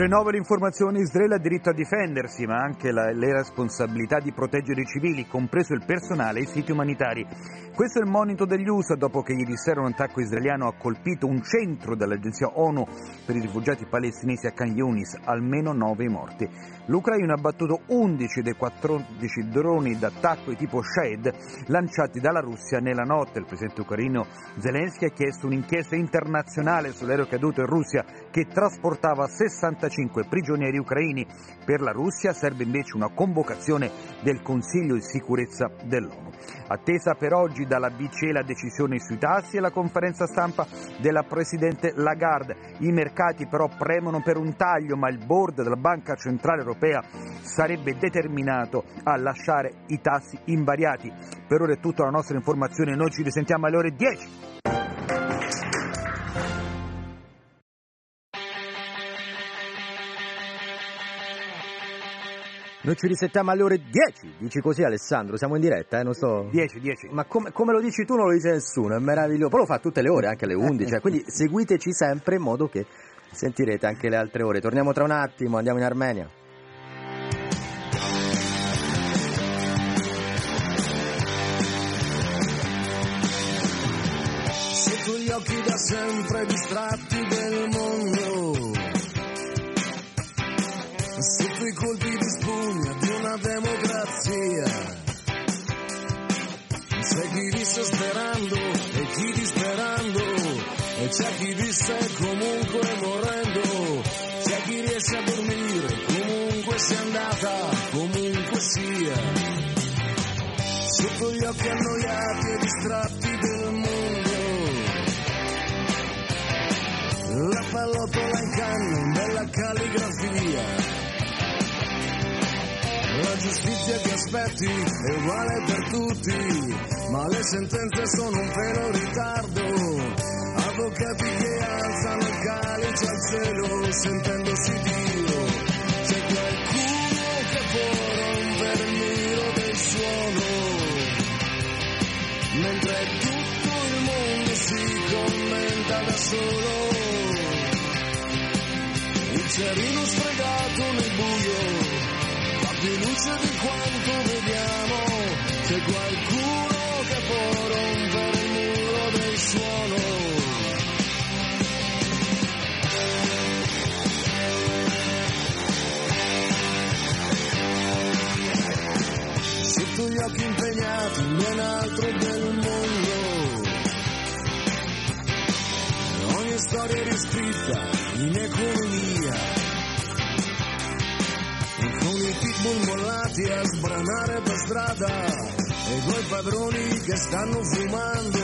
Le ore 9 l'informazione Israele ha diritto a difendersi, ma anche la, le responsabilità di proteggere i civili, compreso il personale e i siti umanitari. Questo è il monito degli USA dopo che ieri sera un attacco israeliano ha colpito un centro dell'agenzia ONU per i rifugiati palestinesi a Khan Yunis, almeno 9 morti. L'Ucraina ha battuto 11 dei 14 droni d'attacco di tipo Shahid lanciati dalla Russia nella notte. Il presidente ucraino Zelensky ha chiesto un'inchiesta internazionale sull'aereo caduto in Russia che trasportava 65 prigionieri ucraini. Per la Russia serve invece una convocazione del Consiglio di sicurezza dell'ONU. Attesa per oggi dalla BCE la decisione sui tassi e la conferenza stampa della Presidente Lagarde. I mercati però premono per un taglio, ma il board della Banca Centrale Europea sarebbe determinato a lasciare i tassi invariati. Per ora è tutta la nostra informazione, noi ci risentiamo alle ore 10. Noi ci risettiamo alle ore 10, dici così Alessandro, siamo in diretta, eh, non so. 10, 10. Ma come, come, lo dici tu non lo dice nessuno, è meraviglioso. Poi lo fa tutte le ore, anche alle 11, eh, quindi seguiteci sempre in modo che sentirete anche le altre ore. Torniamo tra un attimo, andiamo in Armenia. Sotto gli occhi da sempre distratti del mondo, una democrazia. C'è chi rissa sperando e chi disperando, e c'è chi visse comunque morendo, c'è chi riesce a dormire comunque sia andata, comunque sia. Sotto gli occhi annoiati e distratti del mondo, la pallottola in canna della calligrafia. La giustizia che aspetti è uguale per tutti, ma le sentenze sono un vero ritardo. Avvocati che alzano il calice al cielo sentendosi Dio. C'è qualcuno che può rompere il muro del suono, mentre tutto il mondo si commenta da solo. Il bicchierino sfregato nel buio, più luce di quanto vediamo, c'è qualcuno che può rompere il muro del suono. Sotto gli occhi impegnati ben altro del mondo. Ogni storia riscritta in economia. I pitbull mollati a sbranare per strada. E coi padroni che stanno fumando.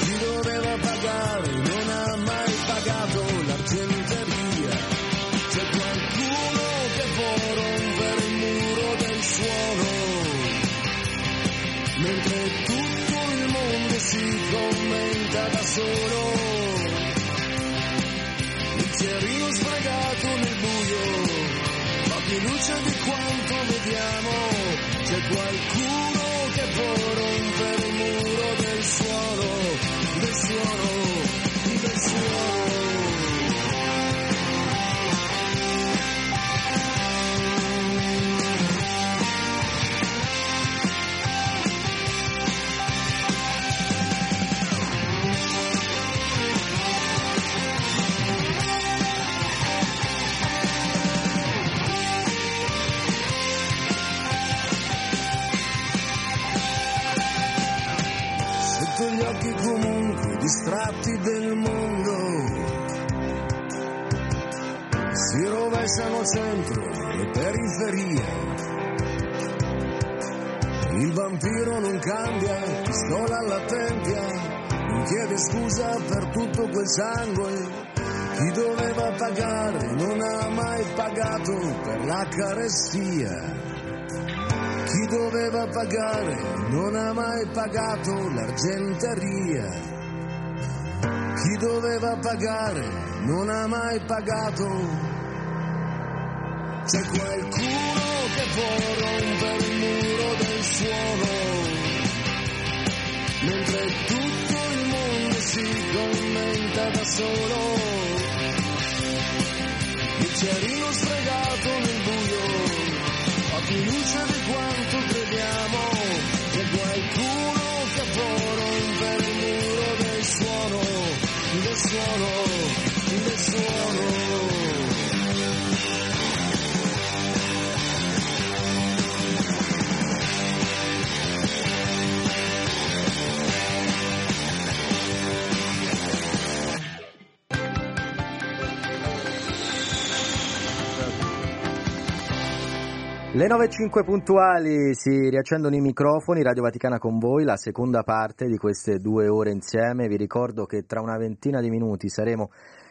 Chi doveva pagare non ha mai pagato l'argenteria. C'è qualcuno che può rompere il muro del suono mentre tutto il mondo si commenta da solo. Più luce di quanto vediamo. C'è qualcuno che può rompere il distratti del mondo. Si rovesciano centro e periferia. Il vampiro non cambia, pistola alla tempia, non chiede scusa per tutto quel sangue. Chi doveva pagare non ha mai pagato per la carestia. Chi doveva pagare non ha mai pagato l'argenteria. Chi doveva pagare non ha mai pagato. C'è qualcuno che può rompere il muro del suono. Mentre tutto il mondo si commenta da solo. Bicchierino sfregato nel buio ha più luce di quanto crediamo. Del suono, del Le 9.05 puntuali si riaccendono i microfoni, Radio Vaticana con voi, la seconda parte di queste due ore insieme. Vi ricordo che tra una ventina di minuti saremo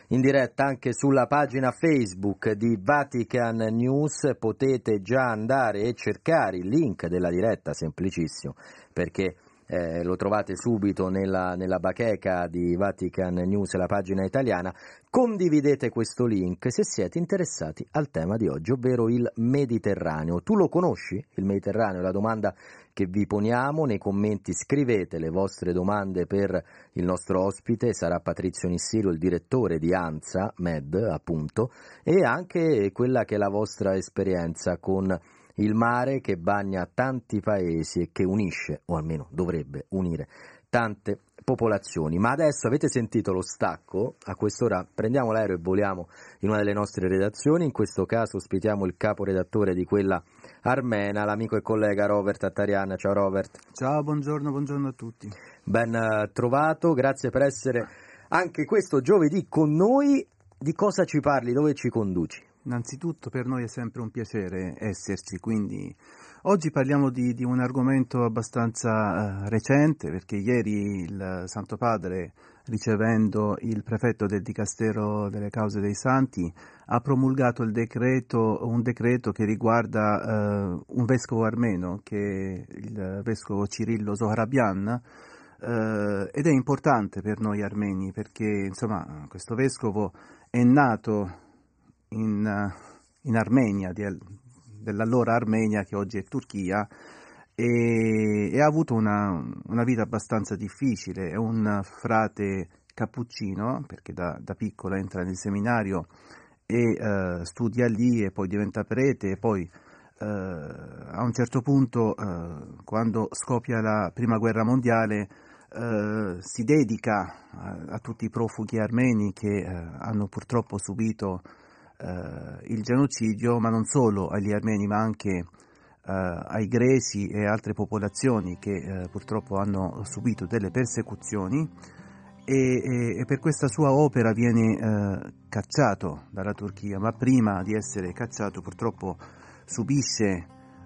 in diretta anche sulla pagina Facebook di Vatican News. Potete già andare e cercare il link della diretta, semplicissimo, perché eh, lo trovate subito nella, nella bacheca di Vatican News, la pagina italiana. Condividete questo link se siete interessati al tema di oggi, ovvero il Mediterraneo. Tu lo conosci il Mediterraneo? La domanda che vi poniamo nei commenti scrivete le vostre domande per il nostro ospite, sarà Patrizio Nissiro, il direttore di ANSA Med, appunto, e anche quella che è la vostra esperienza con il mare che bagna tanti paesi e che unisce, o almeno dovrebbe unire, tante popolazioni. Ma adesso avete sentito lo stacco? A quest'ora prendiamo l'aereo e voliamo in una delle nostre redazioni. In questo caso ospitiamo il caporedattore di quella armena, l'amico e collega Robert Attarian. Ciao Robert. Ciao, buongiorno, buongiorno a tutti. Ben eh, trovato, grazie per essere anche questo giovedì con noi. Di cosa ci parli? Dove ci conduci? Innanzitutto per noi è sempre un piacere esserci, quindi oggi parliamo di, di un argomento abbastanza eh, recente perché ieri il Santo Padre, ricevendo il prefetto del Dicastero delle Cause dei Santi, ha promulgato decreto, un decreto che riguarda eh, un vescovo armeno, che è il vescovo Cirillo Sohrabian, eh, ed è importante per noi armeni perché insomma questo vescovo è nato in, in Armenia, di, dell'allora Armenia che oggi è Turchia, e, e ha avuto una, una, vita abbastanza difficile. È un frate cappuccino, perché da, da piccolo entra nel seminario e uh, studia lì e poi diventa prete e poi uh, a un certo punto, uh, quando scoppia la prima guerra mondiale, si dedica a, a, tutti i profughi armeni che hanno purtroppo subito il genocidio, ma non solo agli armeni, ma anche ai greci e altre popolazioni che purtroppo hanno subito delle persecuzioni. E, e, per questa sua opera viene eh, cacciato dalla Turchia, ma prima di essere cacciato purtroppo subisce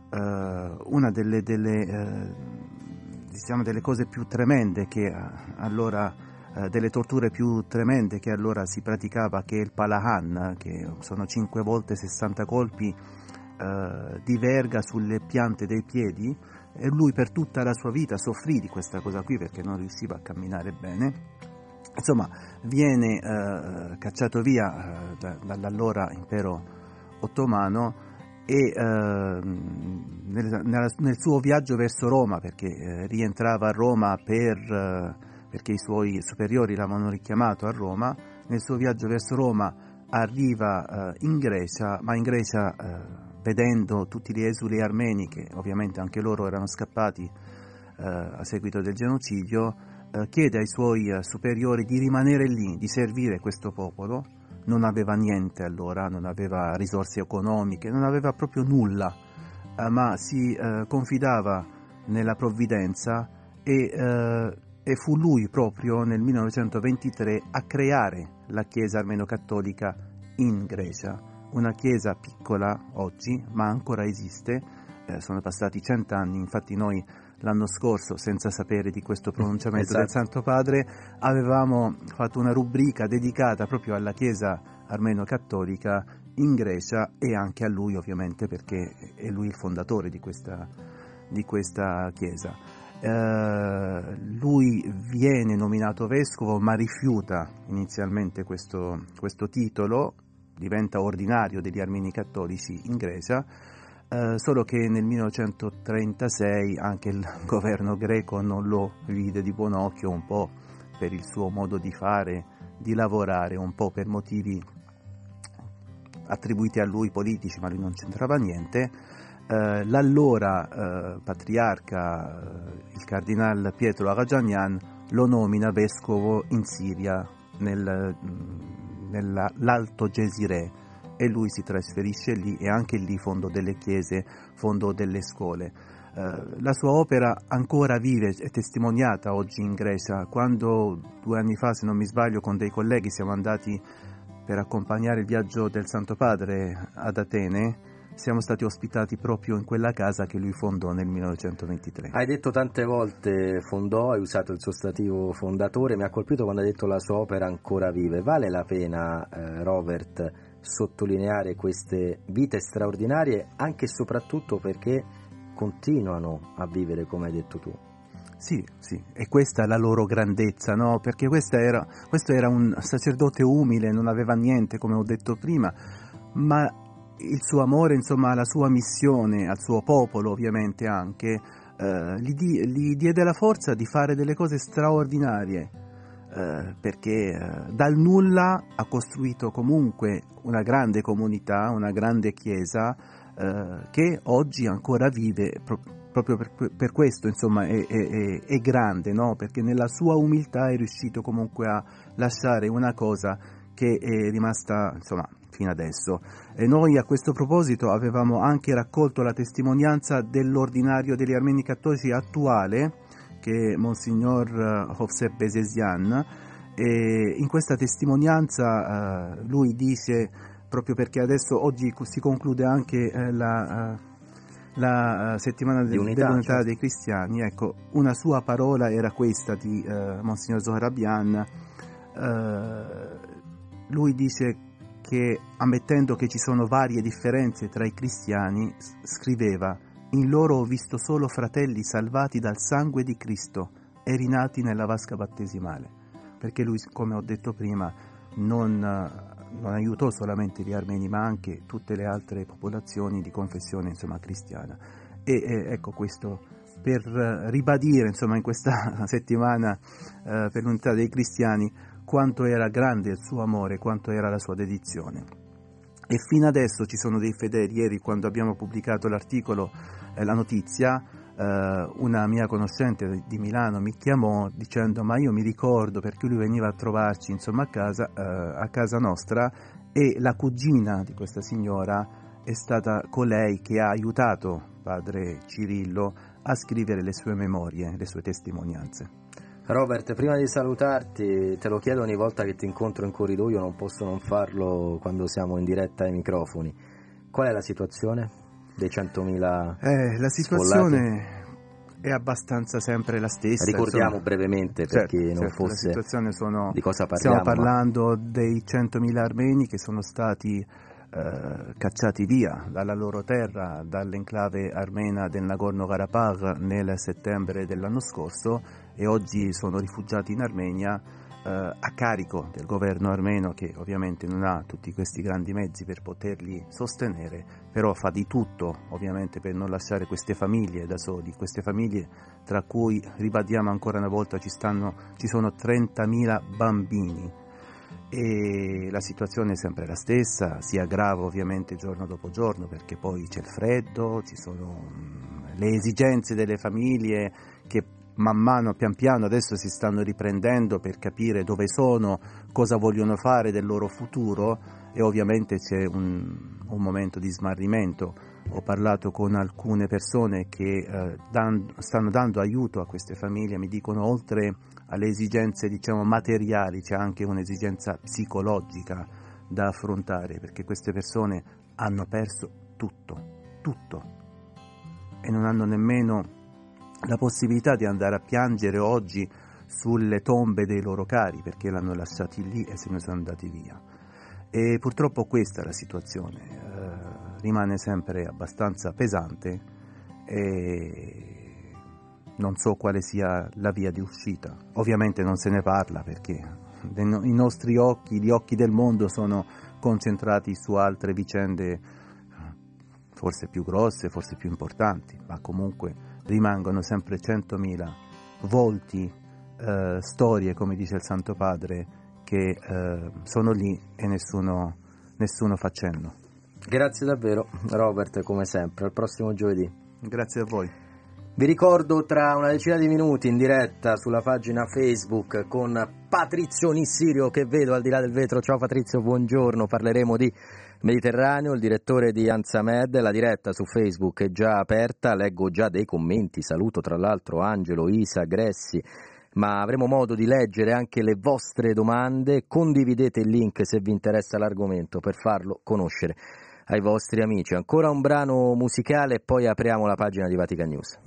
eh, una delle, delle, eh, diciamo delle, cose più tremende che eh, allora eh, delle torture più tremende che allora si praticava che è il Palahan, che sono 5 volte 60 colpi eh, di verga sulle piante dei piedi e lui per tutta la sua vita soffrì di questa cosa qui perché non riusciva a camminare bene. Insomma, viene eh, cacciato via eh, da, dall'allora impero ottomano e eh, nel, nel, suo viaggio verso Roma, perché eh, rientrava a Roma per, eh, perché i suoi superiori l'avevano richiamato a Roma, nel suo viaggio verso Roma arriva eh, in Grecia, ma in Grecia vedendo tutti gli esuli armeni, che ovviamente anche loro erano scappati a seguito del genocidio, eh, chiede ai suoi eh, superiori di rimanere lì, di servire questo popolo, non aveva niente allora, non aveva risorse economiche, non aveva proprio nulla, eh, ma si eh, confidava nella provvidenza e, eh, e, fu lui proprio nel 1923 a creare la Chiesa armeno-cattolica in Grecia, una chiesa piccola oggi, ma ancora esiste, eh, sono passati cent'anni, infatti noi l'anno scorso, senza sapere di questo pronunciamento esatto. del Santo Padre, avevamo fatto una rubrica dedicata proprio alla Chiesa armeno-cattolica in Grecia e anche a lui ovviamente perché è lui il fondatore di questa, di questa Chiesa. Uh, lui viene nominato vescovo ma rifiuta inizialmente questo, questo titolo, diventa ordinario degli armeni cattolici in Grecia eh, solo che nel 1936 anche il governo greco non lo vide di buon occhio un po' per il suo modo di fare, di lavorare, un po' per motivi attribuiti a lui politici, ma lui non c'entrava niente. Eh, l'allora eh, patriarca, eh, il cardinal Pietro Aragianian, lo nomina vescovo in Siria, nel, nell'Alto Gesirè, e lui si trasferisce lì e anche lì fondo delle chiese, fondo delle scuole. Uh, la sua opera ancora vive, è testimoniata oggi in Grecia. Quando due anni fa, se non mi sbaglio, con dei colleghi siamo andati per accompagnare il viaggio del Santo Padre ad Atene, siamo stati ospitati proprio in quella casa che lui fondò nel 1923. Hai detto tante volte fondò, hai usato il sostantivo fondatore, mi ha colpito quando hai detto la sua opera ancora vive. Vale la pena, eh, Robert, sottolineare queste vite straordinarie anche e soprattutto perché continuano a vivere come hai detto tu. Sì, sì, e questa è la loro grandezza, no? Perché era, questo era un sacerdote umile, non aveva niente, come ho detto prima, ma il suo amore, insomma, la sua missione, al suo popolo ovviamente anche, eh, gli, di, gli diede la forza di fare delle cose straordinarie eh, perché eh, dal nulla ha costruito comunque una grande comunità, una grande chiesa eh, che oggi ancora vive pro- proprio per, per, questo insomma è, è, è grande, no? perché nella sua umiltà è riuscito comunque a lasciare una cosa che è rimasta insomma fino adesso. E noi a questo proposito avevamo anche raccolto la testimonianza dell'ordinario degli armeni cattolici attuale che è Monsignor eh, Hofsep Besesian e in questa testimonianza uh, lui dice, proprio perché adesso oggi si conclude anche uh, la, uh, la settimana de- unità, dell'unità certo. dei cristiani, ecco, una sua parola era questa di Monsignor Zohrabian, lui dice che ammettendo che ci sono varie differenze tra i cristiani, scriveva in loro ho visto solo fratelli salvati dal sangue di Cristo e rinati nella vasca battesimale, perché lui, come ho detto prima, non, non aiutò solamente gli armeni, ma anche tutte le altre popolazioni di confessione insomma, cristiana. E, e ecco questo per ribadire insomma, in questa settimana eh, per l'unità dei cristiani quanto era grande il suo amore, quanto era la sua dedizione. e fino adesso ci sono dei fedeli. Ieri quando abbiamo pubblicato l'articolo, eh, la notizia, eh, una mia conoscente di Milano mi chiamò dicendo ma io mi ricordo perché lui veniva a trovarci insomma a casa, eh, a casa nostra e la cugina di questa signora è stata colei che ha aiutato padre Cirillo a scrivere le sue memorie, le sue testimonianze. Robert, prima di salutarti, te lo chiedo ogni volta che ti incontro in corridoio, non posso non farlo quando siamo in diretta ai microfoni. Qual è la situazione dei 100.000 eh, La situazione sfollati? è abbastanza sempre la stessa. Ricordiamo insomma. brevemente per certo, chi non certo, fosse la situazione sono, di cosa parliamo. Stiamo parlando ma... dei 100.000 armeni che sono stati eh, cacciati via dalla loro terra, dall'enclave armena del Nagorno-Karabakh nel settembre dell'anno scorso e oggi sono rifugiati in Armenia eh, a carico del governo armeno che ovviamente non ha tutti questi grandi mezzi per poterli sostenere, però fa di tutto ovviamente per non lasciare queste famiglie da soli, queste famiglie tra cui ribadiamo ancora una volta ci, stanno, ci sono 30.000 bambini. E la situazione è sempre la stessa, si aggrava ovviamente giorno dopo giorno perché poi c'è il freddo, ci sono mm, le esigenze delle famiglie che man mano, pian piano, adesso si stanno riprendendo per capire dove sono, cosa vogliono fare del loro futuro e ovviamente c'è un, un momento di smarrimento. Ho parlato con alcune persone che eh, dan, stanno dando aiuto a queste famiglie, mi dicono oltre alle esigenze diciamo, materiali c'è anche un'esigenza psicologica da affrontare perché queste persone hanno perso tutto, tutto e non hanno nemmeno la possibilità di andare a piangere oggi sulle tombe dei loro cari perché l'hanno lasciati lì e se ne sono andati via. E purtroppo questa è la situazione, eh, rimane sempre abbastanza pesante e non so quale sia la via di uscita. Ovviamente non se ne parla perché i nostri occhi, gli occhi del mondo sono concentrati su altre vicende forse più grosse, forse più importanti, ma comunque rimangono sempre 100.000 volti, eh, storie, come dice il Santo Padre, che eh, sono lì e nessuno, nessuno fa cenno. Grazie davvero Robert, come sempre, al prossimo giovedì. Grazie a voi. Vi ricordo tra una decina di minuti in diretta sulla pagina Facebook con Patrizio Nissirio che vedo al di là del vetro. Ciao Patrizio, buongiorno. Parleremo di Mediterraneo, il direttore di Anzamed, la diretta su Facebook è già aperta, leggo già dei commenti, saluto tra l'altro Angelo, Isa, Gressi, ma avremo modo di leggere anche le vostre domande, condividete il link se vi interessa l'argomento per farlo conoscere ai vostri amici. Ancora un brano musicale e poi apriamo la pagina di Vatican News.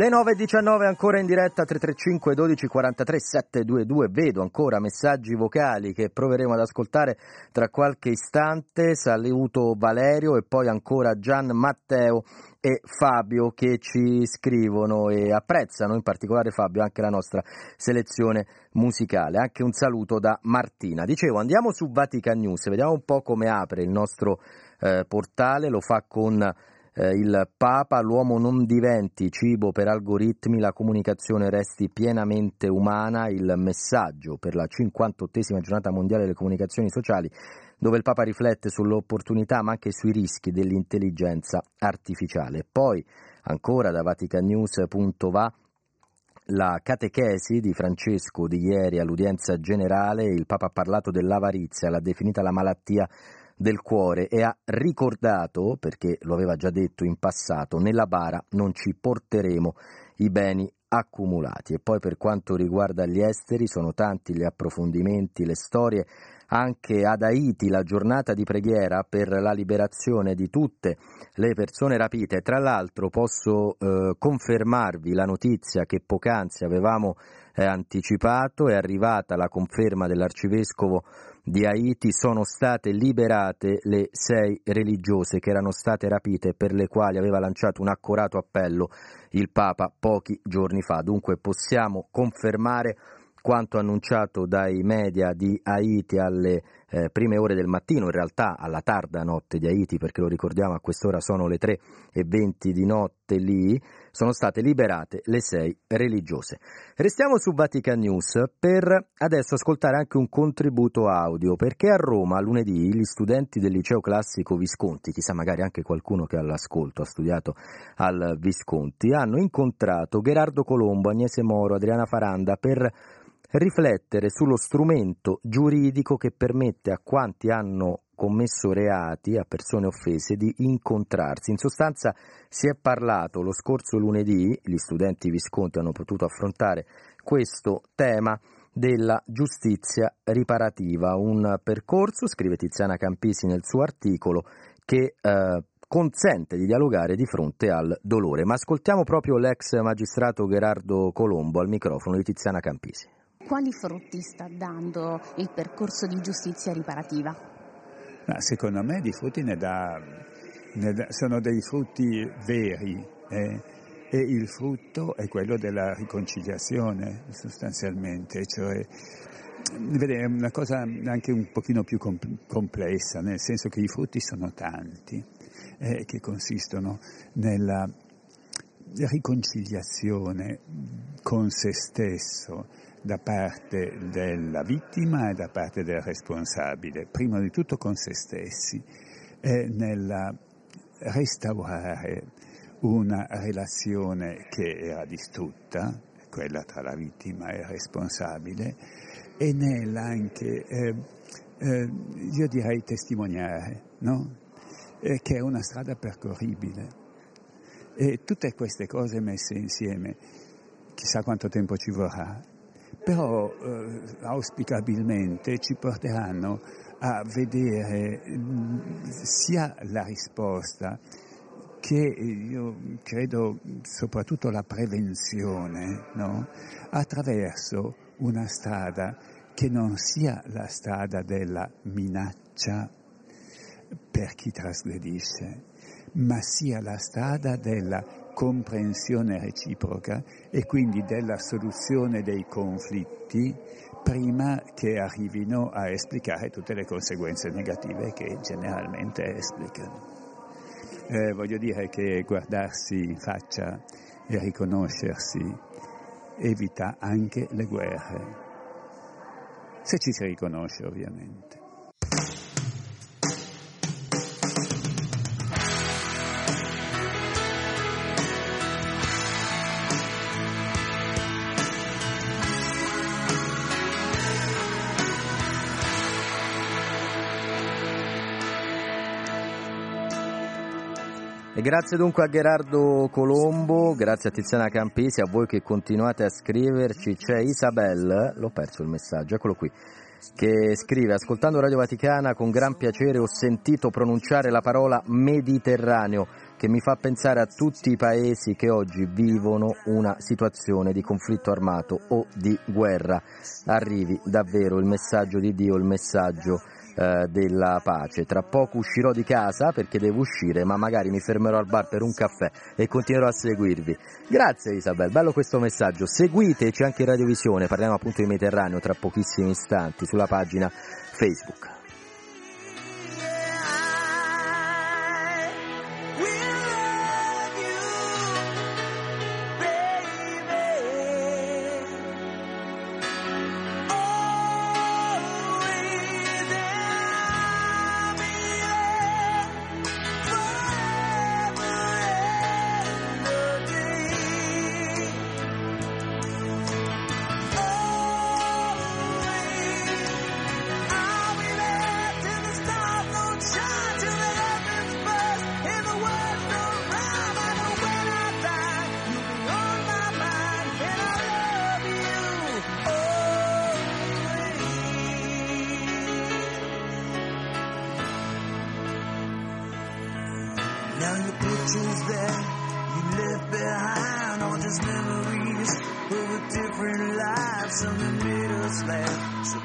Le 9.19 ancora in diretta 335 12 43 722. Vedo ancora messaggi vocali che proveremo ad ascoltare tra qualche istante. Saluto Valerio e poi ancora Gian Matteo e Fabio che ci scrivono e apprezzano, in particolare Fabio, anche la nostra selezione musicale. Anche un saluto da Martina. Dicevo, andiamo su Vatican News, vediamo un po' come apre il nostro eh, portale, lo fa con eh, il Papa, l'uomo non diventi cibo per algoritmi, la comunicazione resti pienamente umana, il messaggio per la 58esima giornata mondiale delle comunicazioni sociali, dove il Papa riflette sull'opportunità ma anche sui rischi dell'intelligenza artificiale. Poi, ancora da vaticanews.va, la catechesi di Francesco di ieri all'udienza generale, il Papa ha parlato dell'avarizia, l'ha definita la malattia del cuore e ha ricordato, perché lo aveva già detto in passato, nella bara non ci porteremo i beni accumulati. E poi per quanto riguarda gli esteri sono tanti gli approfondimenti, le storie. Anche ad Haiti la giornata di preghiera per la liberazione di tutte le persone rapite. Tra l'altro posso eh, confermarvi la notizia che poc'anzi avevamo eh, anticipato, è arrivata la conferma dell'arcivescovo di Haiti sono state liberate le sei religiose che erano state rapite per le quali aveva lanciato un accorato appello il Papa pochi giorni fa. Dunque possiamo confermare quanto annunciato dai media di Haiti alle eh, prime ore del mattino, in realtà alla tarda notte di Haiti, perché lo ricordiamo a quest'ora sono le 3 e 20 di notte lì, sono state liberate le sei religiose. Restiamo su Vatican News per adesso ascoltare anche un contributo audio, perché a Roma lunedì gli studenti del liceo classico Visconti, chissà magari anche qualcuno che all'ascolto ha studiato al Visconti, hanno incontrato Gerardo Colombo, Agnese Moro, Adriana Faranda per riflettere sullo strumento giuridico che permette a quanti hanno commesso reati, a persone offese, di incontrarsi. In sostanza si è parlato lo scorso lunedì, gli studenti Visconti hanno potuto affrontare questo tema della giustizia riparativa, un percorso, scrive Tiziana Campisi nel suo articolo, che eh, consente di dialogare di fronte al dolore. Ma ascoltiamo proprio l'ex magistrato Gerardo Colombo al microfono di Tiziana Campisi. Quali frutti sta dando il percorso di giustizia riparativa? Ma secondo me di frutti ne dà, ne dà, sono dei frutti veri eh, e il frutto è quello della riconciliazione sostanzialmente, cioè è una cosa anche un pochino più complessa, nel senso che i frutti sono tanti, eh, che consistono nella riconciliazione con se stesso, da parte della vittima e da parte del responsabile, prima di tutto con se stessi, e nel restaurare una relazione che era distrutta, quella tra la vittima e il responsabile, e nell'anche, eh, eh, io direi, testimoniare, no? eh, che è una strada percorribile. E tutte queste cose messe insieme, chissà quanto tempo ci vorrà, però eh, auspicabilmente ci porteranno a vedere sia la risposta che io credo soprattutto la prevenzione, no? attraverso una strada che non sia la strada della minaccia per chi trasgredisce, ma sia la strada della comprensione reciproca e quindi della soluzione dei conflitti prima che arrivino a esplicare tutte le conseguenze negative che generalmente esplicano. Eh, voglio dire che guardarsi in faccia e riconoscersi evita anche le guerre, se ci si riconosce ovviamente. E grazie dunque a Gerardo Colombo, grazie a Tiziana Campisi, a voi che continuate a scriverci. C'è Isabel, l'ho perso il messaggio, eccolo qui. che scrive ascoltando Radio Vaticana con gran piacere ho sentito pronunciare la parola Mediterraneo che mi fa pensare a tutti i paesi che oggi vivono una situazione di conflitto armato o di guerra. Arrivi davvero il messaggio di Dio, il messaggio eh, della pace. Tra poco uscirò di casa perché devo uscire, ma magari mi fermerò al bar per un caffè e continuerò a seguirvi. Grazie Isabel, bello questo messaggio. Seguiteci anche in radiovisione, parliamo appunto di Mediterraneo tra pochissimi istanti sulla pagina Facebook.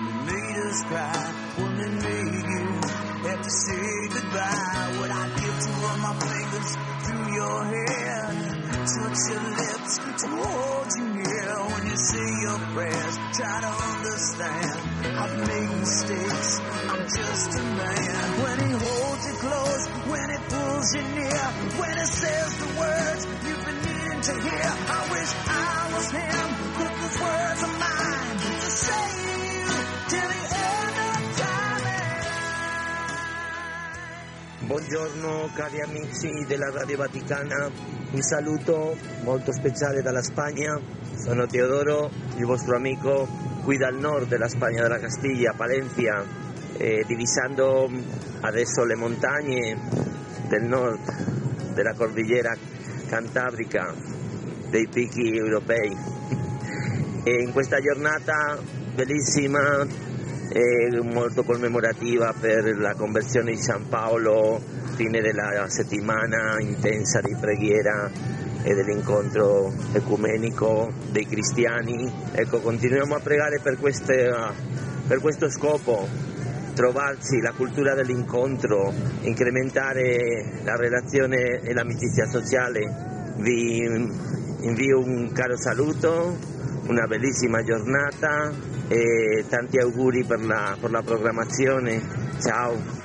That made us cry, one that made you have to say goodbye. What I give to run my fingers through your hair, touch your lips to hold you near when you say your prayers. Try to understand. I've made mistakes. I'm just a man. When he holds you close, when he pulls you near, when he says the words you've been needing to hear. I wish I was him. Put those words of mine to save Buongiorno cari amici della Radio Vaticana, un saluto molto speciale dalla Spagna, sono Teodoro, il vostro amico qui dal nord della Spagna, della Castiglia, Palencia, eh, divisando adesso le montagne del nord della cordigliera cantabrica, dei picchi europei. E in questa giornata bellissima e molto commemorativa per la conversione di San Paolo, fine della settimana intensa di preghiera e dell'incontro ecumenico dei cristiani. Ecco, continuiamo a pregare per, queste, per questo scopo, trovarci la cultura dell'incontro, incrementare la relazione e l'amicizia sociale. Vi invio un caro saluto, una bellissima giornata e tanti auguri per la, per la programmazione. Ciao!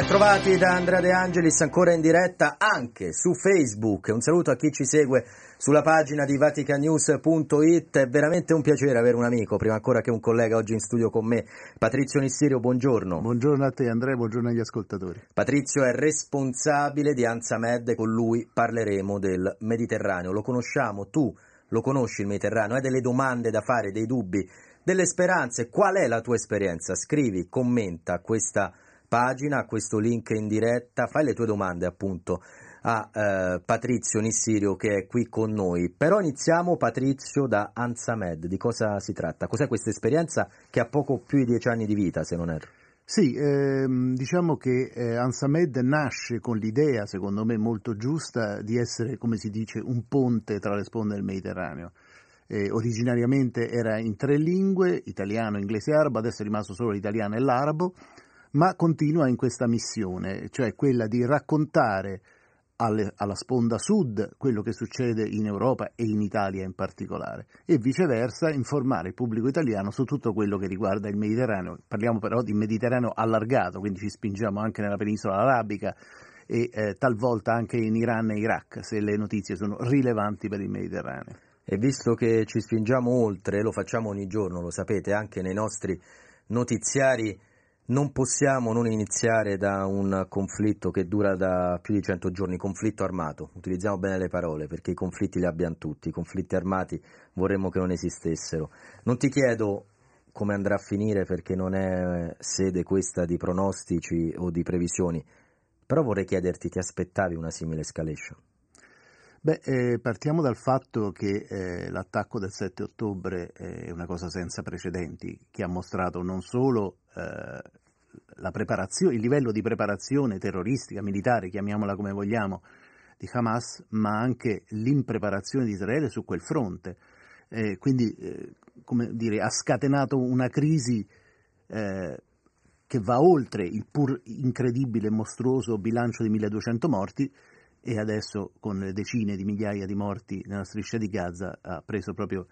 Bentrovati da Andrea De Angelis, ancora in diretta anche su Facebook. Un saluto a chi ci segue sulla pagina di vaticanews.it. È veramente un piacere avere un amico, prima ancora che un collega oggi in studio con me. Patrizio Nissirio, buongiorno. Buongiorno a te Andrea, buongiorno agli ascoltatori. Patrizio è responsabile di Ansamed, con lui parleremo del Mediterraneo. Lo conosciamo, tu lo conosci il Mediterraneo, hai delle domande da fare, dei dubbi, delle speranze. Qual è la tua esperienza? Scrivi, commenta questa pagina, a questo link in diretta, fai le tue domande appunto a eh, Patrizio Nissirio che è qui con noi. Però iniziamo Patrizio da Ansamed, di cosa si tratta? Cos'è questa esperienza che ha poco più di dieci anni di vita se non erro? Sì, ehm, diciamo che eh, Ansamed nasce con l'idea, secondo me molto giusta, di essere, come si dice, un ponte tra le sponde del Mediterraneo. Eh, originariamente era in tre lingue, italiano, inglese e arabo, adesso è rimasto solo l'italiano e l'arabo, ma continua in questa missione, cioè quella di raccontare alle, alla sponda sud quello che succede in Europa e in Italia in particolare e viceversa informare il pubblico italiano su tutto quello che riguarda il Mediterraneo. Parliamo però di Mediterraneo allargato, quindi ci spingiamo anche nella penisola arabica e eh, talvolta anche in Iran e Iraq se le notizie sono rilevanti per il Mediterraneo. E visto che ci spingiamo oltre, lo facciamo ogni giorno, lo sapete, anche nei nostri notiziari non possiamo non iniziare da un conflitto che dura da più di 100 giorni, conflitto armato. Utilizziamo bene le parole perché i conflitti li abbiamo tutti, i conflitti armati vorremmo che non esistessero. Non ti chiedo come andrà a finire perché non è sede questa di pronostici o di previsioni, però vorrei chiederti, ti aspettavi una simile escalation? Beh, eh, partiamo dal fatto che eh, l'attacco del 7 ottobre è una cosa senza precedenti, che ha mostrato non solo eh, il livello di preparazione terroristica, militare, chiamiamola come vogliamo, di Hamas, ma anche l'impreparazione di Israele su quel fronte. Eh, quindi, eh, come dire, ha scatenato una crisi eh, che va oltre il pur incredibile e mostruoso bilancio di 1200 morti e adesso con decine di migliaia di morti nella striscia di Gaza ha preso proprio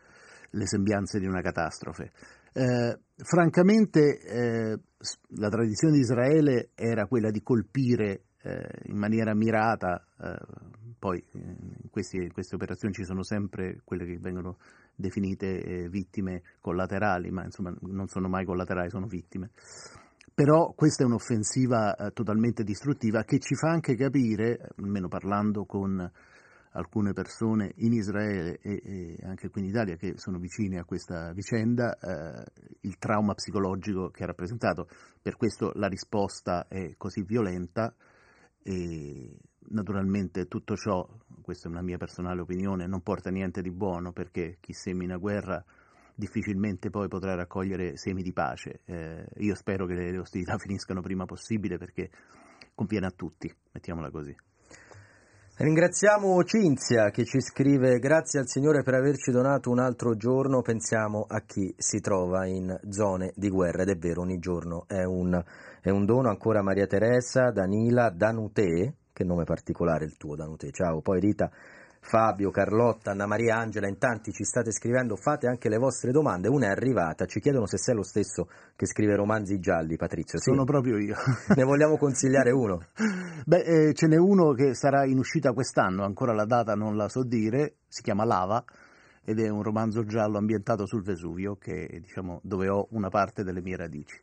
le sembianze di una catastrofe. Eh, francamente eh, la tradizione di Israele era quella di colpire eh, in maniera mirata, eh, poi in, questi, in, queste operazioni ci sono sempre quelle che vengono definite eh, vittime collaterali, ma insomma non sono mai collaterali, sono vittime. Però questa è un'offensiva eh, totalmente distruttiva che ci fa anche capire, almeno parlando con alcune persone in Israele e, e, anche qui in Italia che sono vicine a questa vicenda, eh, il trauma psicologico che ha rappresentato. Per questo la risposta è così violenta e naturalmente tutto ciò, questa è una mia personale opinione, non porta niente di buono perché chi semina guerra difficilmente poi potrà raccogliere semi di pace. Eh, io spero che le ostilità finiscano prima possibile perché conviene a tutti, mettiamola così. Ringraziamo Cinzia che ci scrive grazie al Signore per averci donato un altro giorno, pensiamo a chi si trova in zone di guerra. Ed è vero ogni giorno è un, è un dono, ancora Maria Teresa, Danila, Danute, che nome particolare il tuo Danute, ciao, poi Rita Fabio, Carlotta, Anna Maria Angela, in tanti ci state scrivendo, fate anche le vostre domande, una è arrivata, ci chiedono se sei lo stesso che scrive romanzi gialli, Patrizio. Sì. Sono proprio io. ne vogliamo consigliare uno? Beh, eh, ce n'è uno che sarà in uscita quest'anno, ancora la data non la so dire, si chiama Lava ed è un romanzo giallo ambientato sul Vesuvio, che, diciamo, dove ho una parte delle mie radici.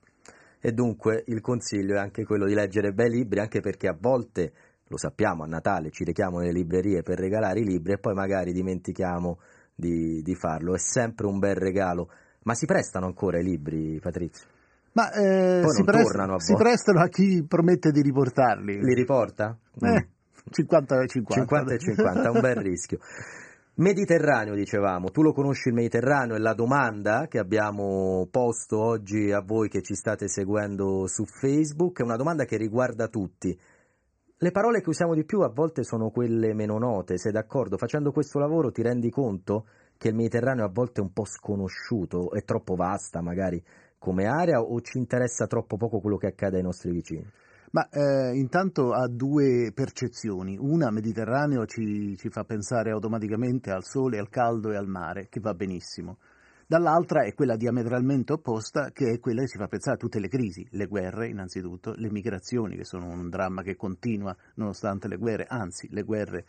E dunque il consiglio è anche quello di leggere bei libri, anche perché a volte lo sappiamo, a Natale ci rechiamo nelle librerie per regalare i libri e poi magari dimentichiamo di, di farlo. È sempre un bel regalo. Ma si prestano ancora i libri, Patrizio? Ma eh, si, prest- si, prestano a chi promette di riportarli. Li riporta? Eh, 50 e 50. 50 e 50, un bel rischio. Mediterraneo, dicevamo, tu lo conosci il Mediterraneo e la domanda che abbiamo posto oggi a voi che ci state seguendo su Facebook è una domanda che riguarda tutti. Le parole che usiamo di più a volte sono quelle meno note, sei d'accordo? Facendo questo lavoro ti rendi conto che il Mediterraneo a volte è un po' sconosciuto, è troppo vasta magari come area o ci interessa troppo poco quello che accade ai nostri vicini? Ma eh, intanto ha due percezioni. Una, Mediterraneo, ci, ci, fa pensare automaticamente al sole, al caldo e al mare, che va benissimo. Dall'altra è quella diametralmente opposta, che è quella che ci fa pensare a tutte le crisi, le guerre innanzitutto, le migrazioni, che sono un dramma che continua nonostante le guerre, anzi le guerre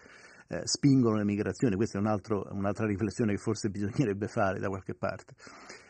eh, spingono le migrazioni, questa è un altro, un'altra riflessione che forse bisognerebbe fare da qualche parte.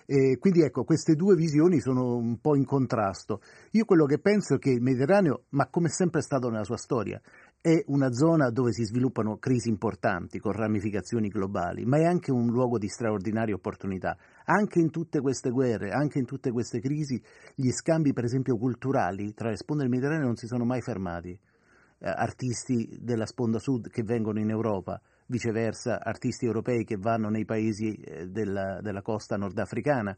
E quindi ecco, queste due visioni sono un po' in contrasto. Io quello che penso è che il Mediterraneo, ma come sempre è stato nella sua storia, è una zona dove si sviluppano crisi importanti con ramificazioni globali, ma è anche un luogo di straordinaria opportunità. Anche in tutte queste guerre, anche in tutte queste crisi, gli scambi, per esempio, culturali tra le sponde del Mediterraneo non si sono mai fermati eh, artisti della sponda sud che vengono in Europa, viceversa artisti europei che vanno nei paesi eh, della, della, costa nordafricana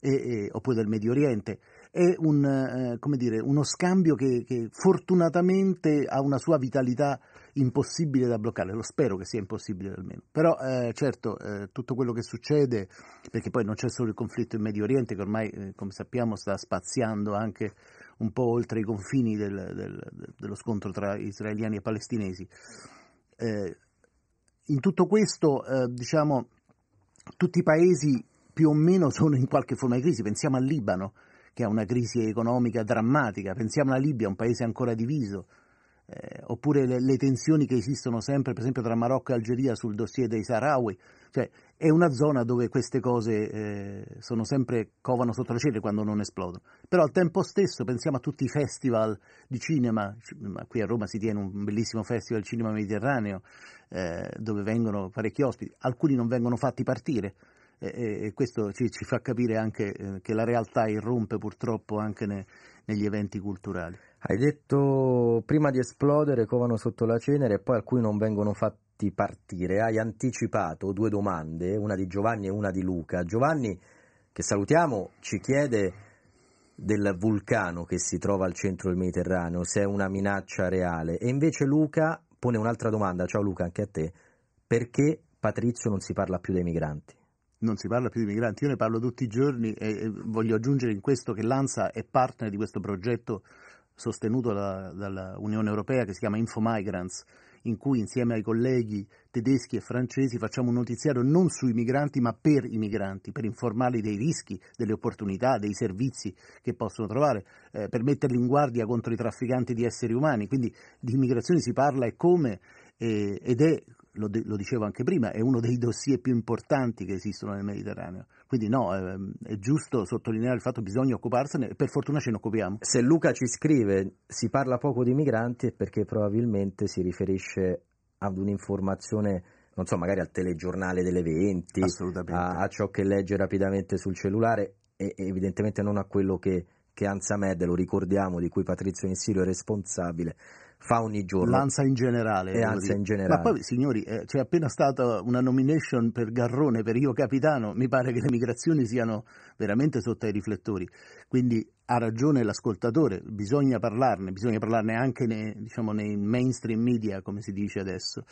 e, e, oppure del Medio Oriente. È un, eh, dire, uno scambio che, che, fortunatamente ha una sua vitalità impossibile da bloccare, lo spero che sia impossibile almeno. Però eh, certo eh, tutto quello che succede, perché poi non c'è solo il conflitto in Medio Oriente che ormai eh, come sappiamo sta spaziando anche un po' oltre i confini del, del, dello scontro tra israeliani e palestinesi. Eh, in tutto questo, eh, diciamo, tutti i paesi più o meno sono in qualche forma di crisi. Pensiamo al Libano, che ha una crisi economica drammatica, pensiamo alla Libia, un paese ancora diviso, eh, oppure le, le, tensioni che esistono sempre, per esempio, tra Marocco e Algeria sul dossier dei Sahrawi. Cioè, è una zona dove queste cose eh, sono sempre covano sotto le celle quando non esplodono. Però al tempo stesso pensiamo a tutti i festival di cinema, qui a Roma si tiene un bellissimo festival cinema mediterraneo eh, dove vengono parecchi ospiti, alcuni non vengono fatti partire e, e questo ci, ci, fa capire anche eh, che la realtà irrompe purtroppo anche ne, negli eventi culturali. Hai detto prima di esplodere covano sotto la cenere e poi alcuni non vengono fatti partire. Hai anticipato due domande, una di Giovanni e una di Luca. Giovanni, che salutiamo, ci chiede del vulcano che si trova al centro del Mediterraneo, se è una minaccia reale. E invece Luca pone un'altra domanda, ciao Luca, anche a te, perché Patrizio non si parla più dei migranti? Non si parla più di migranti, io ne parlo tutti i giorni e voglio aggiungere in questo che l'ANSA è partner di questo progetto sostenuto da, dall'Unione Europea che si chiama Infomigrants, in cui insieme ai colleghi tedeschi e francesi facciamo un notiziario non sui migranti ma per i migranti, per informarli dei rischi, delle opportunità, dei servizi che possono trovare, eh, per metterli in guardia contro i trafficanti di esseri umani. Quindi di immigrazione si parla e come eh, ed è lo, lo, dicevo anche prima, è uno dei dossier più importanti che esistono nel Mediterraneo. Quindi no, è, è giusto sottolineare il fatto che bisogna occuparsene e per fortuna ce ne occupiamo. Se Luca ci scrive si parla poco di migranti è perché probabilmente si riferisce ad un'informazione non so, magari al telegiornale delle 20, a, a, ciò che legge rapidamente sul cellulare e, e evidentemente non a quello che, che Anza Med, lo ricordiamo, di cui Patrizio Insirio è responsabile, fa ogni giorno. L'ANSA in generale. E ANSA in generale. Ma poi, signori, eh, c'è appena stata una nomination per Garrone, per io capitano, mi pare che le migrazioni siano veramente sotto ai riflettori. Quindi ha ragione l'ascoltatore, bisogna parlarne, bisogna parlarne anche nei, diciamo, nei mainstream media, come si dice adesso.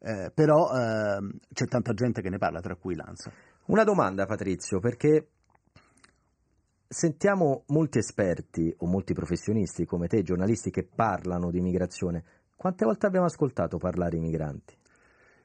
Eh, però eh, c'è tanta gente che ne parla, tra cui l'ANSA. Una domanda, Patrizio, perché sentiamo molti esperti o molti professionisti come te, giornalisti che parlano di immigrazione. Quante volte abbiamo ascoltato parlare i migranti?